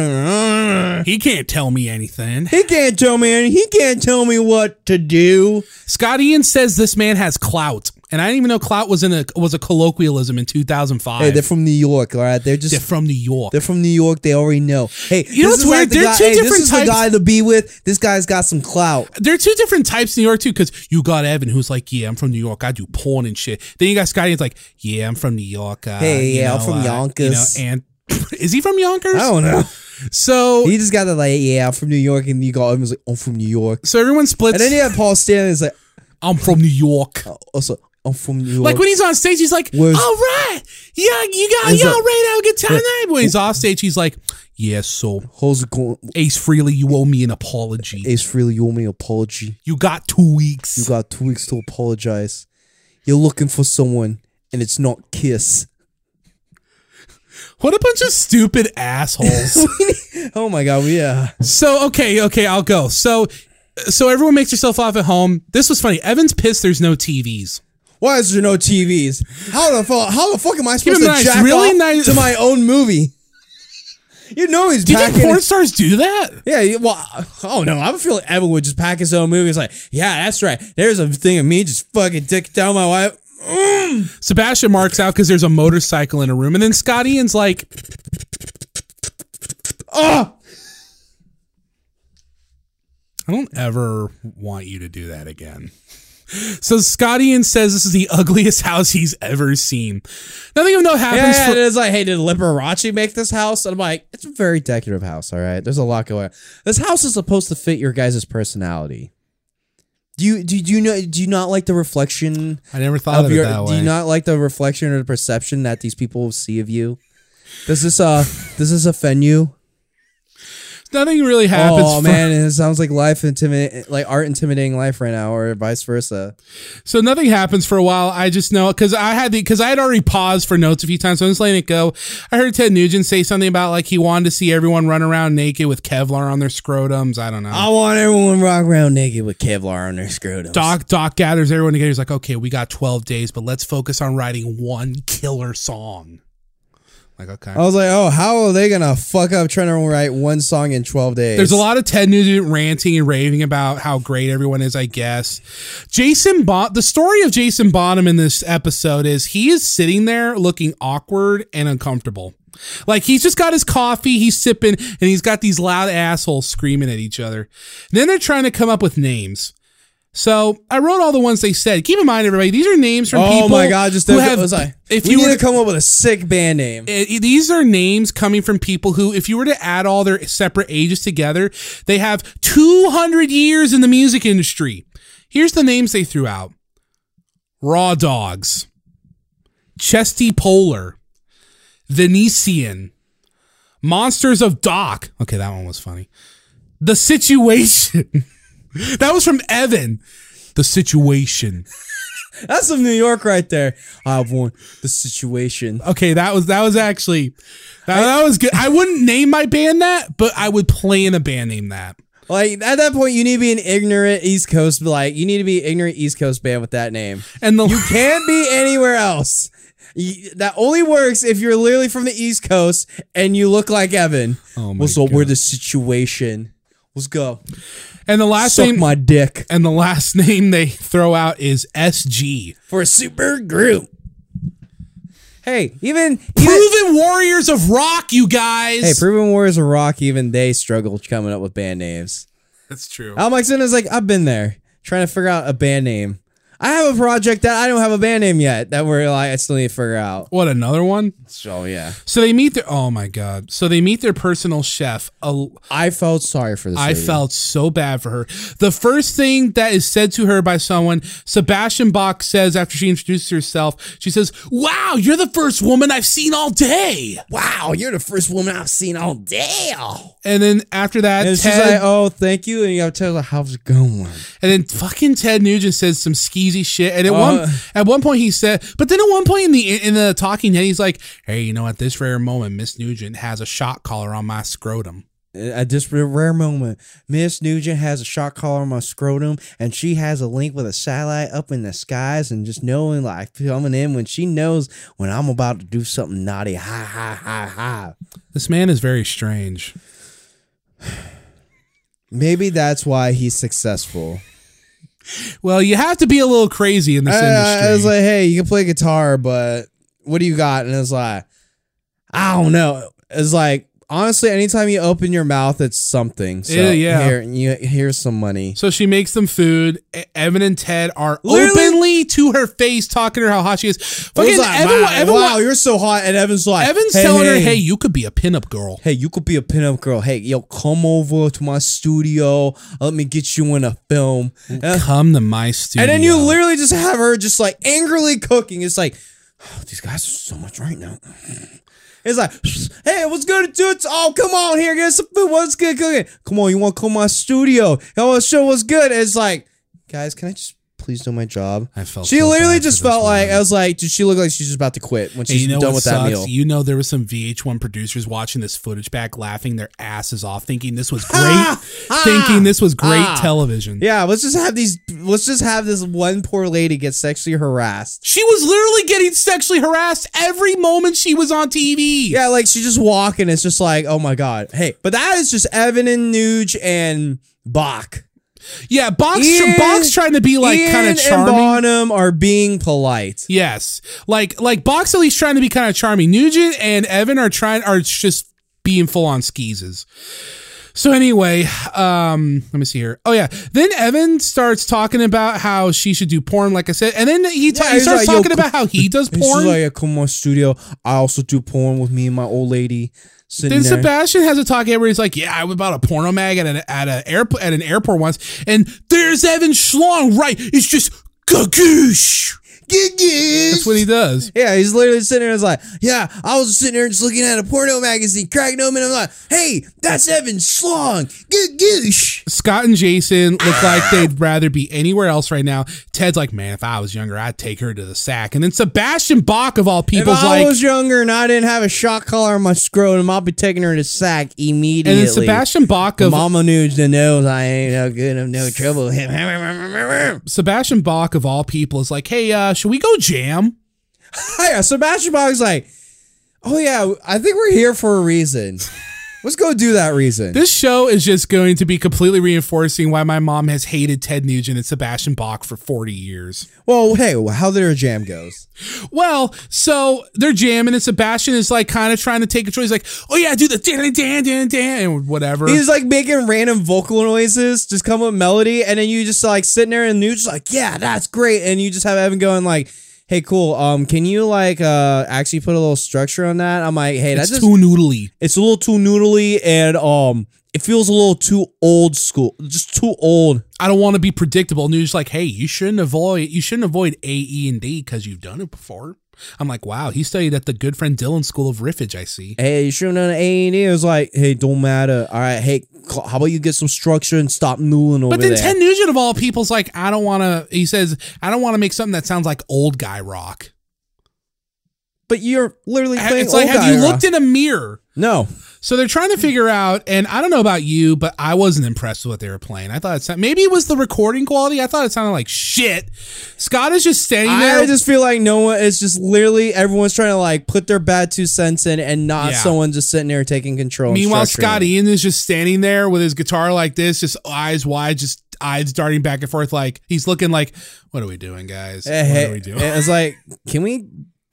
he can't tell me anything. He can't tell me, he can't tell me what to do. Scott Ian says this man has clout, and I didn't even know clout was in a was a colloquialism in 2005. Hey, they're from New York, all right? They're just They're from New York. They're from New York. They already know. Hey, You know what's is weird? the They're guy, two hey, different This is types- the guy to be with. This guy's got some clout. there are two different types in New York too, because you got Evan who's like, yeah, I'm from New York, I do porn and shit. Then you got Scotty, it's like, yeah, I'm from New York. Uh, Hey, yeah, I'm from uh, Yonkers. You know, and is he from Yonkers? I don't know. So, He just got the like, yeah, I'm from New York, and you got him was like, I'm from New York. so everyone splits. And then you have Paul Stanley. Is like, I'm from New York. also, I'm from New York. Like when he's on stage, he's like, Where's- "All right, yeah, you got y'all ready to have a good time tonight." When he's off stage, he's like, "Yeah, so How's it going? Ace Frehley, you owe me an apology. Ace Frehley, you owe me an apology. You got two weeks." You got two weeks to apologize. You're looking for someone, and it's not Kiss. what a bunch of stupid assholes. Oh my god, yeah. so okay, okay, I'll go. So, so everyone makes yourself off at home. This was funny. Evan's pissed. There's no TVs. Why is there no TVs? How the fuck? How the fuck am I supposed to nice, jack really off nice- to my own movie? You know he's Do you think porn stars do that? yeah, well, oh no, I would feel like Evan would just pack his own movie. It's like, yeah, that's right. There's a thing of me just fucking dick down my wife. Mm. Sebastian marks out because there's a motorcycle in a room, and then Scott Ian's like, Oh, I don't ever want you to do that again. So Scott Ian says this is the ugliest house he's ever seen. Nothing of note happens yeah, for it's like, hey, did Liberace make this house? And I'm like, it's a very decorative house. All right, there's a lot going. on. This house is supposed to fit your guys' personality. Do you do, do you know do you not like the reflection I never thought of, of it your that do you not like the reflection or the perception that these people see of you? Does this uh does this offend you? Nothing really happens. oh man, it sounds like life intimidate like art intimidating life right now, or vice versa. So nothing happens for a while. I just know because I had the because I had already paused for notes a few times. So I'm just letting it go. I heard Ted Nugent say something about like he wanted to see everyone run around naked with Kevlar on their scrotums. I don't know. I want everyone rock around naked with Kevlar on their scrotums. Doc Doc gathers everyone together. He's like, okay, we got 12 days, but let's focus on writing one killer song. Like, okay. I was like, oh, how are they gonna fuck up trying to write one song in twelve days? There's a lot of Ted Nugent ranting and raving about how great everyone is, I guess. Jason Bon the story of Jason Bonham in this episode is he is sitting there looking awkward and uncomfortable. Like he's just got his coffee, he's sipping, and he's got these loud assholes screaming at each other. And then they're trying to come up with names. So I wrote all the ones they said. Keep in mind, everybody, these are names from Oh people. my god! Just who have. was if we you need were to come up with a sick band name. it- these are names coming from people who, if you were to add all their separate ages together, they have 200 years in the music industry. Here's the names they threw out Raw Dogs, Chesty Polar, Venetian, Monsters of Doc. Okay, that one was funny. The Situation. that was from Evan. The Situation. That's some New York right there. I want the situation. Okay, that was that was actually that, that was good. I wouldn't name my band that, but I would play in a band named that. Like at that point, you need to be an ignorant East Coast. Like you need to be ignorant East Coast band with that name. And the You can't be anywhere else. You- that only works if you're literally from the East Coast and you look like Evan. Oh my What's up? We're the situation. Let's go. And the last Suck name my dick and the last name they throw out is SG. for a super group. Hey, even, even Proven Warriors of Rock, you guys. hey, Proven Warriors of Rock. Even they struggle coming up with band names. That's true. Al Mike is like, I've been there trying to figure out a band name. I have a project that I don't have a band name yet that we're like I still need to figure out. What another one? So yeah, So they meet their oh my god. So they meet their personal chef. A, I felt sorry for this. I lady. felt so bad for her. The first thing that is said to her by someone, Sebastian Bach says after she introduces herself, she says, "Wow, you're the first woman I've seen all day." wow, you're the first woman I've seen all day. And then after that, And she's Ted, like, "Oh, thank you," and you have to tell her how's it going. and then fucking Ted Nugent says some skeezy shit. And at Uh. one at one point he said, but then at one point in the in the talking head, he's like, "Hey, you know, at this rare moment, Miss Nugent has a shot collar on my scrotum." At this rare moment, Miss Nugent has a shot collar on my scrotum, and she has a link with a satellite up in the skies, and just knowing like coming in when she knows when I'm about to do something naughty. Ha ha ha ha. This man is very strange. Maybe that's why he's successful. Well, you have to be a little crazy in this I, industry. I was like, hey, you can play guitar, but what do you got? And it's like, I don't know. It's like honestly, anytime you open your mouth, it's something. So Yeah, yeah. Here, you, here's some money. So she makes them food. Evan and Ted are Literally- openly to her face talking to her how hot she is. Fucking like, Evan, wow, Evan, wow, you're so hot. And Evan's like, Evan's hey, telling her, hey, "Hey, you could be a pinup girl." hey, you could be a pinup girl. Hey, yo, come over to my studio. Let me get you in a film. Come to my studio. and then you literally just have her just like angrily cooking. It's like, oh, these guys are so much right now. It's like, hey, what's good? Dude? Oh, come on here, get some food. What's good cooking? Come on, you want to come to my studio? I want to show what's good. It's like, guys, can I just please do my job? I felt She so literally bad just for this felt like woman. I was like, did she look like she's just about to quit when And she's you know done what with sucks? that meal. You know there was some VH1 producers watching this footage back, laughing their asses off, thinking this was great, thinking this was great ah. television. Yeah, let's just have these. Let's just have this one poor lady get sexually harassed. She was literally getting sexually harassed every moment she was on TV. Yeah, like she's just walking. it's just like, oh my god. Hey, but that is just Evan and Nuge and Bach. Yeah. Box, Ian- Box trying to be like kind of and charming. Bonham are being polite. Yes, like like Box at least trying to be kind of charming. Nugent and Evan are trying are just being full on skeezes. So anyway, um, let me see here. Oh yeah, then Evan starts talking about how she should do porn, like I said, and then he, ta- Yeah, he starts like, talking about how he does porn. just like, yeah, come on, studio. I also do porn with me and my old lady then there. Sebastian has a talk where he's like, "Yeah, I was about a porno mag at an at a airport at an airport once, and there's Evan Schlong, right? It's just gagoosh." That's what he does. Yeah, he's literally sitting there and it's like, yeah, I was sitting there just looking at a porno magazine, cracking open, and I'm like, hey, that's Evan Schlong. Good goosh. Scott and Jason look like they'd rather be anywhere else right now. Ted's like, man, if I was younger, I'd take her to the sack. And then Sebastian Bach, of all If people, is I like, was younger and I didn't have a shot collar on my scrotum, I'll be taking her to the sack immediately. and then Sebastian Bach of Mama news to know I ain't no good, I'm no trouble. Sebastian Bach of all people is like, hey, uh, should we go jam? yeah, Sebastian Bach's like, oh yeah, I think we're here for a reason. Let's go do that reason. This show is just going to be completely reinforcing why my mom has hated Ted Nugent and Sebastian Bach for 40 years. well, hey, how their jam goes. Well, so they're jamming, and Sebastian is like kind of trying to take control. He's like, "Oh yeah, do the dan dan dan dan and whatever." He's like making random vocal noises, just come with melody, and then you just like sitting there and just like, yeah, that's great. And you just have Evan going like, hey, cool. Um, can you like uh actually put a little structure on that? I'm like, hey, that's it's just too noodly. it's a little too noodly and um it feels a little too old school, just too old. I don't want to be predictable. And you're just like, hey, you shouldn't avoid you shouldn't avoid A, E, and D because you've done it before. I'm like, wow, he studied at the good friend Dylan School of Riffage. I see. Hey, you shouldn't have A and E. It was like, hey, don't matter. All right, hey, how about you get some structure and stop noodling over But then there? Ted Nugent of all people's like, I don't want to. He says, I don't want to make something that sounds like old guy rock. but you're literally playing It's like, have you rock. looked in a mirror? No. So they're trying to figure out, and I don't know about you, but I wasn't impressed with what they were playing. I thought it sounded, maybe it was the recording quality. I thought it sounded like shit. Scott is just standing there. I just feel like no one. is just literally everyone's trying to like put their bad two cents in, and not Yeah. someone just sitting there taking control. Meanwhile, Scott it. Ian is just standing there with his guitar like this, just eyes wide, just eyes darting back and forth, like he's looking like, "What are we doing, guys? Hey, what are we doing?" Eh, it's like, can we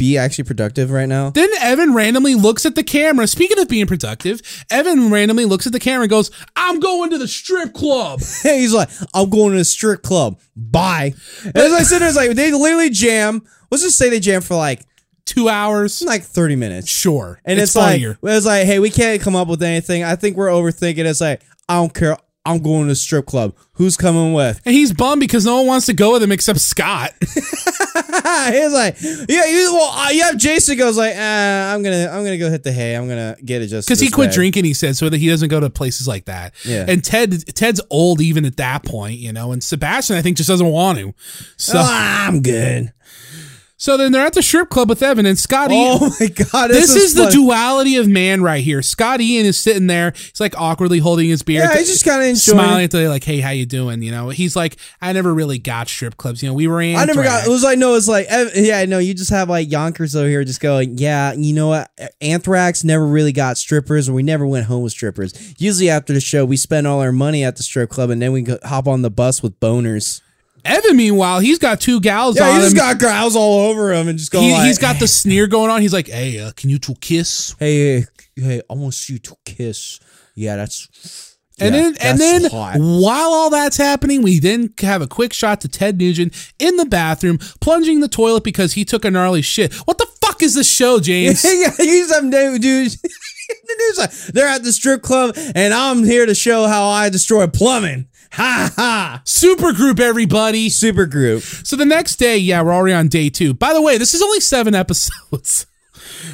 be actually productive right now? Then Evan randomly looks at the camera. Speaking of being productive, Evan randomly looks at the camera and goes, "I'm going to the strip club." He's like, I'm going to the strip club. Bye. And as I sit there, it's like they literally jam. Let's just say they jam for like Two hours, like 30 minutes. sure, And it's, funnier. like it's like, hey, we can't come up with anything. I think we're overthinking. It's like, I don't care. I'm going to strip club. Who's coming with? and he's bummed because no one wants to go with him except Scott. He's like, yeah, you, well, uh, have Jason goes like, uh, I'm gonna, I'm gonna go hit the hay. I'm gonna get it just because he quit way." drinking. He said so that he doesn't go to places like that. Yeah. And Ted, Ted's old even at that point, you know. And Sebastian, I think, just doesn't want to. So, Ah, I'm good. So then they're at the strip club with Evan and Scott. Oh Ian- Oh my god, this, is, the duality of man right here. Scott Ian is sitting there. He's like awkwardly holding his beer. Yeah, he's just kinda enjoying smiling at the like, "Hey, how you doing?" You know, he's like, "I never really got strip clubs. You know, we were in." I never got. It was like no. It's like yeah. No, you just have like Yonkers over here, just going. Yeah, you know what? Anthrax never really got strippers, or we never went home with strippers. Usually after the show, we spend all our money at the strip club, and then we hop on the bus with boners. Evan. Meanwhile, he's got two gals Yeah, on he just him. got gals all over him, and just going. he, like, has got the sneer going on. He's like, "Hey, uh, can you two kiss?" Hey, hey, hey, I want you to kiss. Yeah, that's. And yeah, then, and then, hot. while all that's happening, we then have a quick shot to Ted Nugent in the bathroom, plunging the toilet because he took a gnarly shit. What the fuck is this show, James? yeah, you some dude, dude. The dude's they're at the strip club, and I'm here to show how I destroy plumbing. Ha ha! Super group, everybody. Super group. So the next day, yeah, we're already on day two. By the way, this is only seven episodes.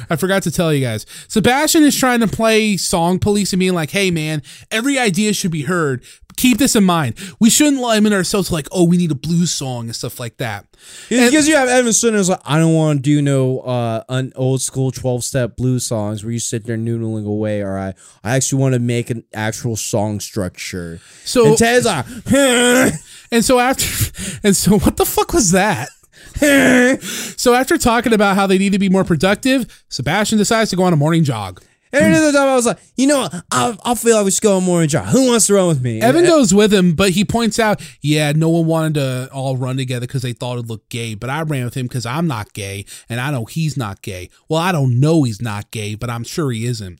I forgot to tell you guys. Sebastian is trying to play song police and being like, hey, man, every idea should be heard. Keep this in mind. We shouldn't limit ourselves to like, oh, we need a blues song and stuff like that. Because you have Evan Sutter's like, I don't want to do no uh an old school twelve step blues songs where you sit there noodling away. Or I, I actually want to make an actual song structure. So and Ted's like, And so after, and so what the fuck was that? so after talking about how they need to be more productive, Sebastian decides to go on a morning jog. and another time I was like, you know. I, I feel like we should go on more job. Who wants to run with me? Evan And- goes with him, but he points out, yeah, no one wanted to all run together because they thought it looked gay. But I ran with him because I'm not gay, and I know he's not gay. Well, I don't know he's not gay, but I'm sure he isn't.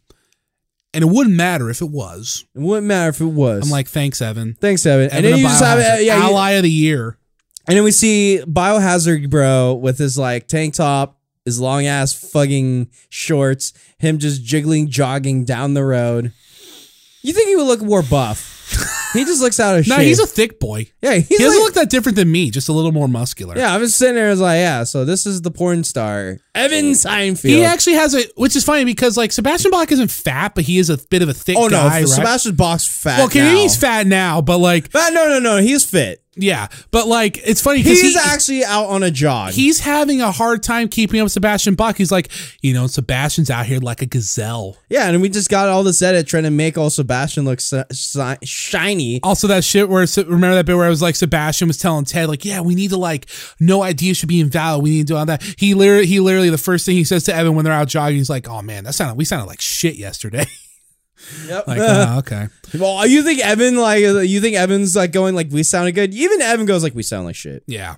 And it wouldn't matter if it was. It wouldn't matter if it was. I'm like, thanks, Evan. thanks, Evan. and Evan then you just have yeah, you- ally of the year. And then we see Biohazard Bro with his like tank top, his long ass fucking shorts, him just jiggling, jogging down the road. You think he would look more buff? he just looks out of shape. No, he's a thick boy. yeah, he's He doesn't like- look that different than me, just a little more muscular. Yeah, I was sitting there. I was like, yeah. So this is the porn star, Evan Seinfeld. He actually has a, which is funny because like Sebastian Bach isn't fat, but he is a bit of a thick oh no, guy, right? Sebastian Bach's fat. well, okay, now. he's fat now, but like, But no, no, no, he's fit. Yeah, but like, it's funny because He's he, actually out on a jog. he's having a hard time keeping up with Sebastian Bach. He's like, you know, Sebastian's out here like a gazelle. yeah, and we just got all this edit trying to make all Sebastian look si- si- shiny. Also, that shit where remember that bit where I was like, Sebastian was telling Ted like, yeah, we need to like, no idea should be invalid. We need to do all that. He literally, he literally, the first thing he says to Evan when they're out jogging, he's like, oh man, that sounded, we sounded like shit yesterday. Yep. like, oh, okay. Well, you think Evan like you think Evan's like going like we sounded good? Even Evan goes like we sound like shit. Yeah.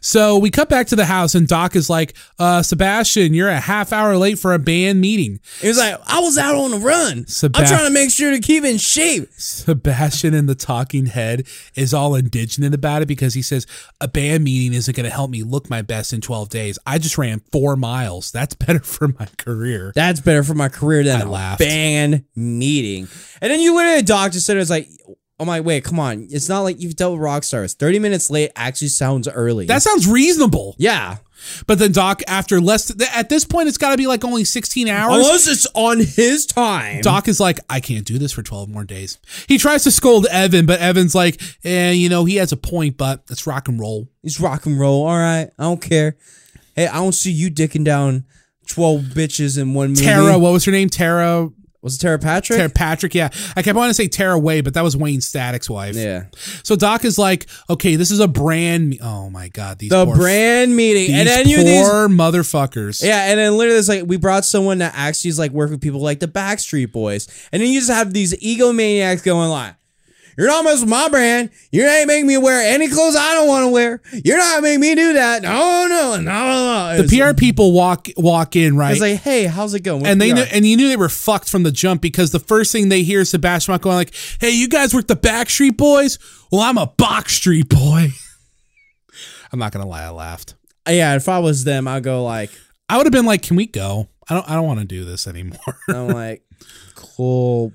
So we cut back to the house and Doc is like, uh, Sebastian, you're a half hour late for a band meeting. He was like, I was out on a run. Sebast- I'm trying to make sure to keep in shape. Sebastian in the talking head is all indignant about it because he says, a band meeting isn't going to help me look my best in 12 days. I just ran four miles. That's better for my career. That's better for my career than I a laughed. band meeting. Meeting. And then you literally a doctor said it's like, oh my wait, come on. It's not like you've dealt with rock stars. 30 minutes late actually sounds early. That sounds reasonable. yeah. But then Doc, after less, th- at this point, it's got to be like only 16 hours. Unless it's on his time. Doc is like, I can't do this for 12 more days. He tries to scold Evan, but Evan's like, eh, you know, he has a point, but it's rock and roll. It's rock and roll. All right. I don't care. Hey, I don't see you dicking down 12 bitches in one movie. Tera, what was her name? Tera, Was it Tera Patrick? Tera Patrick. Yeah. I kept wanting to say Tera Wray, but that was Wayne Static's wife. yeah. So Doc is like, okay, this is a brand. me- Oh my God. These The poor, brand meeting. And then you these motherfuckers. Yeah, and then literally it's like we brought someone that actually is like work with people like the Backstreet Boys. And then you just have these egomaniacs going like, You're not messing with my brand. You ain't making me wear any clothes I don't want to wear. You're not making me do that. No, no, no, no. The PR people walk walk in, right? It's like, hey, how's it going? and they knew, and you knew they were fucked from the jump because the first thing they hear is Sebastian Bach going like, "Hey, you guys work the Backstreet Boys? Well, I'm a Box Street boy." I'm not gonna lie, I laughed. yeah, if I was them, I'd go like, I would have been like, "Can we go? I don't, I don't want to do this anymore." I'm like, cool,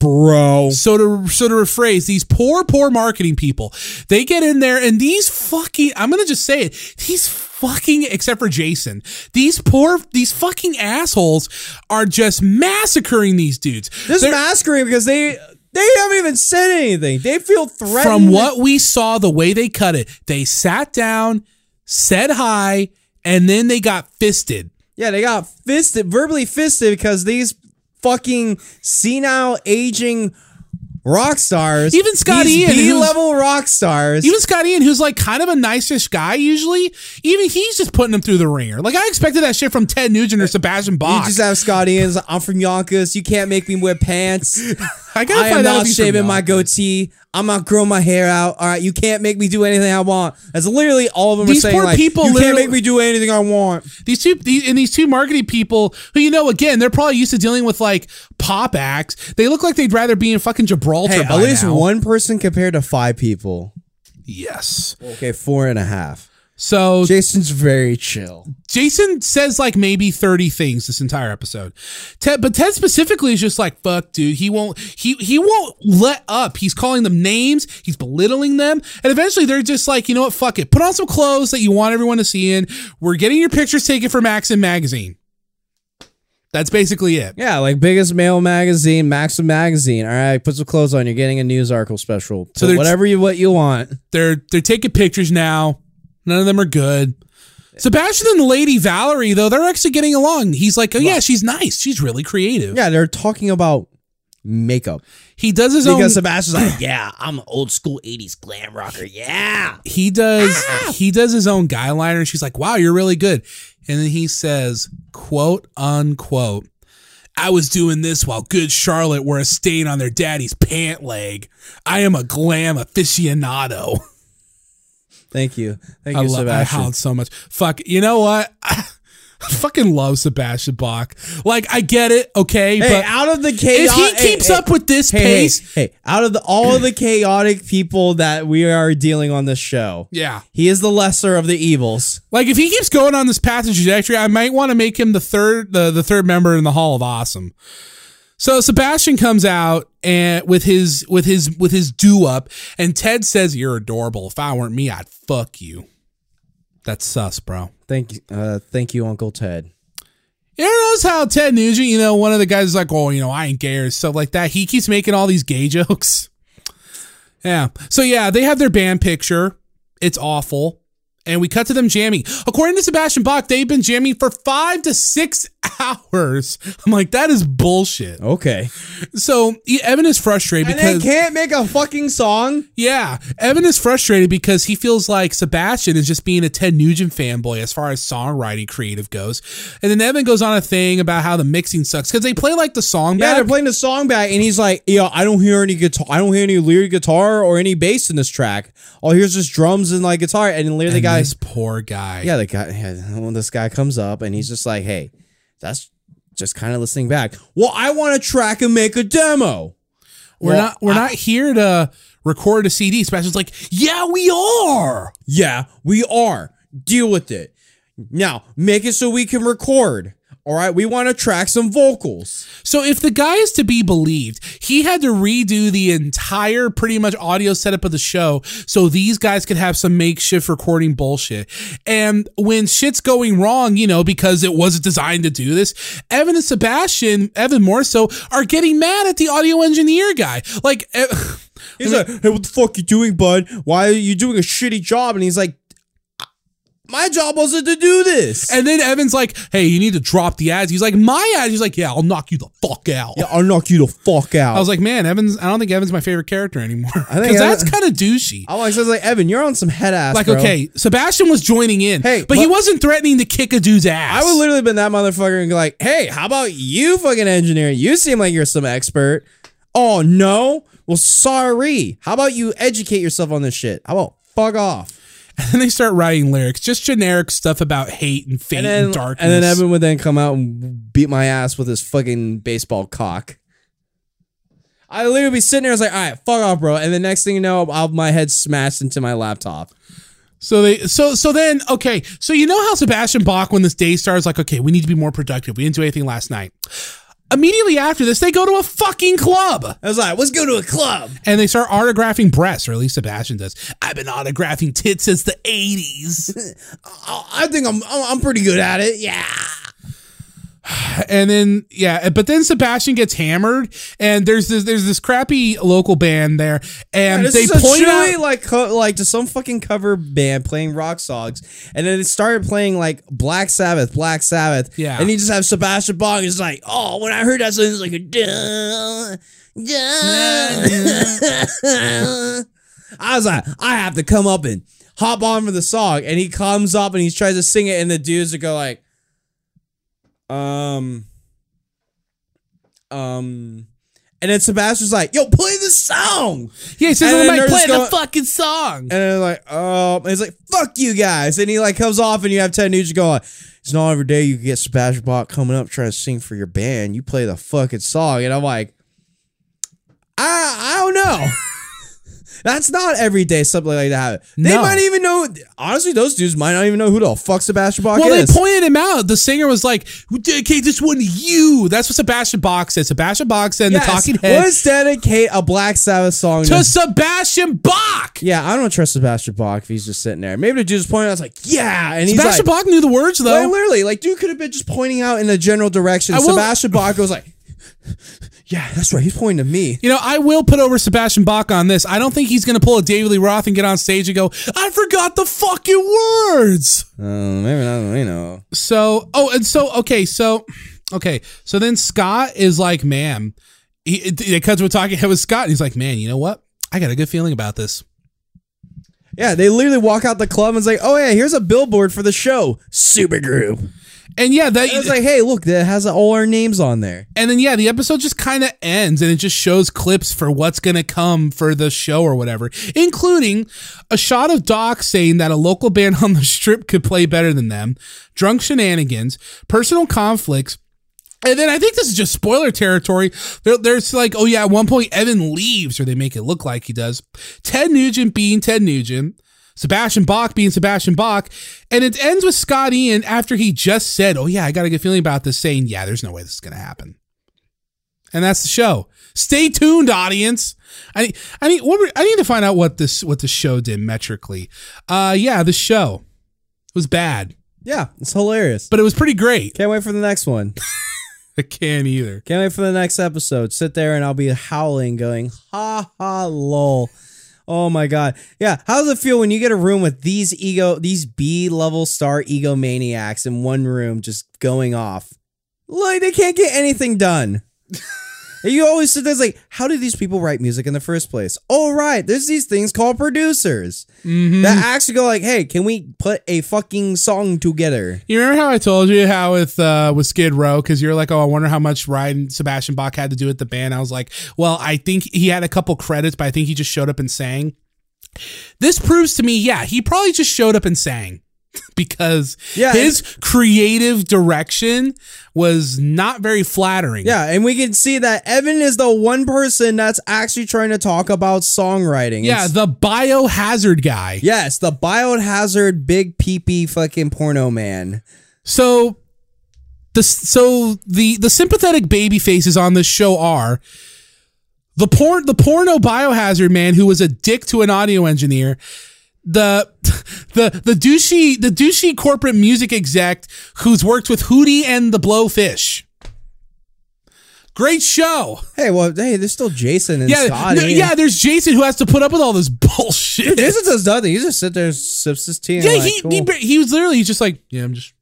bro. so to so to rephrase, these poor, poor marketing people, they get in there and these fucking, I'm gonna just say it, these fucking, except for Jason, these poor, these fucking assholes are just massacring these dudes. This They're- masquerading because they they haven't even said anything. They feel threatened. from what we saw, the way they cut it, they sat down, said hi, and then they got fisted. Yeah, they got fisted, verbally fisted because these fucking senile aging rock stars, Even Scott these Ian, who's- B-level rock stars, Even Scott Ian, who's like kind of a nice-ish guy usually, even he's just putting them through the ringer. Like I expected that shit from Ted Nugent or Sebastian Bach. you just have Scott Ian's. I'm from Yonkers. You can't make me wear pants. I gotta I am find out if not he's from shaving my Yonkers. goatee. I'm not growing my hair out. All right, you can't make me do anything I want. That's literally all of them These are saying. poor like, people you can't literally- make me do anything I want. These two, these, and these two marketing people, who you know, again, they're probably used to dealing with like pop acts. They look like they'd rather be in fucking Gibraltar. Hey, by at least now. one person compared to five people. Yes. Okay, four and a half. So Jason's very chill. Jason says like maybe 30 things this entire episode. Ted, but Ted specifically is just like, fuck, dude. He won't, he, he won't let up. He's calling them names. He's belittling them. And eventually they're just like, you know what? Fuck it. Put on some clothes that you want everyone to see in. We're getting your pictures taken for Maxim magazine. That's basically it. Yeah, like biggest male magazine, Maxim magazine. All right, put some clothes on. You're getting a news article special. So So whatever you what you want. They're, they're taking pictures now. None of them are good. Sebastian and the lady Valerie, though, they're actually getting along. He's like, oh yeah, she's nice. She's really creative. Yeah, they're talking about makeup He does his because own. Sebastian's like, yeah, I'm an old school '80s glam rocker. Yeah, he does ah! he does his own guy liner and she's like wow you're really good and then he says quote unquote i was doing this while good charlotte were a stain on their daddy's pant leg i am a glam aficionado thank you, thank i you, love i Sebastian. howled so much fuck you know what I fucking love Sebastian Bach. Like I get it, okay, Hey, but out of the chaos, if he keeps up with this hey, hey, pace, hey, out of the all of the chaotic people that we are dealing on this show, yeah. he is the lesser of the evils. Like if he keeps going on this path and trajectory, I might want to make him the third the, the third member in the Hall of Awesome. So Sebastian comes out and with his with his with his do up, and Ted says, "You're adorable. If I weren't me, I'd fuck you." That's sus, bro. Thank you, uh, thank you, Uncle Ted. You notice how Ted Nugent, you know, one of the guys is like, "Oh, you know, I ain't gay" or stuff like that. He keeps making all these gay jokes. Yeah. So yeah, they have their band picture. It's awful. And we cut to them jamming. According to Sebastian Bach, they've been jamming for five to six hours. I'm like, that is bullshit. Okay, So Evan is frustrated and they can't make a fucking song. yeah, Evan is frustrated because he feels like Sebastian is just being a Ted Nugent fanboy as far as songwriting creative goes. And then Evan goes on a thing about how the mixing sucks because they play like the song Yeah, back. they're playing the song back, and he's like, "Yeah, I don't hear any guitar. I don't hear any lyric guitar or any bass in this track. All here's just drums and like guitar." And then later the guy, this poor guy. yeah, the guy, yeah, when this guy comes up and he's just like, "Hey, that's just kind of listening back. Well, I want to track and make a demo. We're Well, not we're not here to record a CD. Sebastian's like, yeah, we are. Yeah, we are. Deal with it. Now, make it so we can record. All right, we want to track some vocals. So if the guy is to be believed, he had to redo the entire pretty much audio setup of the show so these guys could have some makeshift recording bullshit. And when shit's going wrong, you know, because it wasn't designed to do this, Evan and Sebastian, Evan more so, are getting mad at the audio engineer guy. Like eh, He's like, "Hey, what the fuck you doing, bud? Why are you doing a shitty job?" And he's like, "My job wasn't to do this." and then Evan's like, "Hey, you need to drop the ads." He's like, "My ads." He's like, "Yeah, I'll knock you the fuck out." yeah, I'll knock you the fuck out. I was like, "Man, Evan's. I don't think Evan's my favorite character anymore think because that's kind of douchey." I was like, Evan, you're on some head ass. Like, bro. okay, Sebastian was joining in, Hey, but he wasn't threatening to kick a dude's ass. I would literally been that motherfucker and be like, "Hey, how about you fucking engineer? You seem like you're some expert." Oh no. Well, sorry. How about you educate yourself on this shit? How about fuck off? And then they start writing lyrics, just generic stuff about hate and fate And and, darkness. and then Evan would then come out and beat my ass with his fucking baseball cock. I literally be sitting there. I was like, "All right, fuck off, bro." And the next thing you know, I'll, my head smashed into my laptop. So they so so then okay so you know how Sebastian Bach when this day starts like okay we need to be more productive we didn't do anything last night. Immediately after this, they go to a fucking club I was like, "Let's go to a club." and they start autographing breasts, or at least Sebastian does. I've been autographing tits since the eighties. I I think I'm I'm pretty good at it. Yeah. And then yeah, but then Sebastian gets hammered, and there's this there's this crappy local band there, and this they point out like co- like to some fucking cover band playing rock songs, and then it started playing like Black Sabbath, Black Sabbath. Yeah. and you just have Sebastian Bach is like, oh, when I heard that song, it's like a duh, duh. I was like, I have to come up and hop on for the song, and he comes up and he tries to sing it, and the dudes go like, um, um. And then Sebastian's like, "Yo, play the song." yeah, he says and "Oh, then play the fucking song. And they're like, oh, and he's like, fuck you guys. And he like comes off and you have Ted Nugent going, it's not every day you get Sebastian Bach coming up trying to sing for your band. You play the fucking song. And I'm like, I, I don't know. That's not every day something like that. They No. might even know. Honestly, those dudes might not even know who the fuck Sebastian Bach Well, is. Well, they pointed him out. The singer was like, "We dedicate this one to you." That's what Sebastian Bach said. Sebastian Bach said yes, the Talking Heads let's dedicate a Black Sabbath song to Sebastian Bach. Yeah, I don't trust Sebastian Bach if he's just sitting there. Maybe the dude's pointing out, I was like, yeah. And he's Sebastian like, Bach knew the words though. Like literally, like dude could have been just pointing out in the general direction. Sebastian Bach was like, "Yeah, that's right." He's pointing to me. You know, I will put over Sebastian Bach on this. I don't think he's going to pull a David Lee Roth and get on stage and go, I forgot the fucking words. Uh, maybe not. You know. So, oh, and so, okay, so, okay, so then Scott is like, man, he, because we're talking with Scott, and he's like, man, you know what? I got a good feeling about this. Yeah, they literally walk out the club and it's like, "Oh yeah, here's a billboard for the show, Supergroup." And yeah, that it's like, "Hey, look, that has all our names on there." And then yeah, the episode just kind of ends and it just shows clips for what's going to come for the show or whatever, including a shot of Doc saying that a local band on the strip could play better than them, drunk shenanigans, personal conflicts, and then I think this is just spoiler territory. There, there's like, oh yeah, at one point Evan leaves, or they make it look like he does. Ted Nugent being Ted Nugent, Sebastian Bach being Sebastian Bach, and it ends with Scott Ian after he just said, "Oh yeah, I got a good feeling about this," saying, "Yeah, there's no way this is gonna happen." And that's the show. Stay tuned, audience. I I need what were- I need to find out what this what the show did metrically. Uh, yeah, the show was bad, Yeah, it's hilarious. but it was pretty great. Can't wait for the next one. I can't either. Can't wait for the next episode. Sit there and I'll be howling, going, ha ha lol. Oh my god. Yeah. How does it feel when you get a room with these ego, these B level star egomaniacs in one room just going off? Like they can't get anything done. And you always sit there like, how do these people write music in the first place? Oh right, there's these things called producers that actually go like, hey, can we put a fucking song together? You remember how I told you how with uh, with Skid Row because you're like, oh, I wonder how much Ryan Sebastian Bach had to do with the band. I was like, well, I think he had a couple credits, but I think he just showed up and sang. This proves to me, yeah, he probably just showed up and sang because Yeah, his creative direction was not very flattering. Yeah, and we can see that Evan is the one person that's actually trying to talk about songwriting. yeah, It's- the biohazard guy. yes, the biohazard big peepee fucking porno man. So the so the the sympathetic baby faces on this show are the porn the porno biohazard man who was a dick to an audio engineer the the the douchey the douchey corporate music exec who's worked with Hootie and the Blowfish. Great show. Hey, well, hey, there's still Jason and Yeah, Scotty. no, yeah. There's Jason who has to put up with all this bullshit. Jason does nothing. He just sit there, and sips his tea. And yeah, like, he, cool. he he was literally he's just like yeah, I'm just.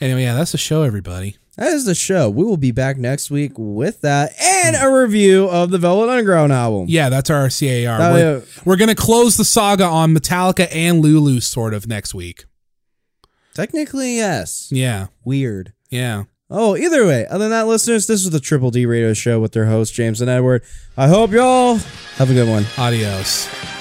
Anyway, yeah, that's the show, everybody. That is the show. We will be back next week with that and a review of the Velvet Underground album. Yeah, that's our CAR. Oh, we're, yeah. we're gonna close the saga on Metallica and Lulu sort of next week. Technically, yes. Yeah, Weird. yeah. Oh, either way, other than that, listeners, this is the Triple D Radio Show with their hosts, James and Edward. I hope y'all have a good one. Adios.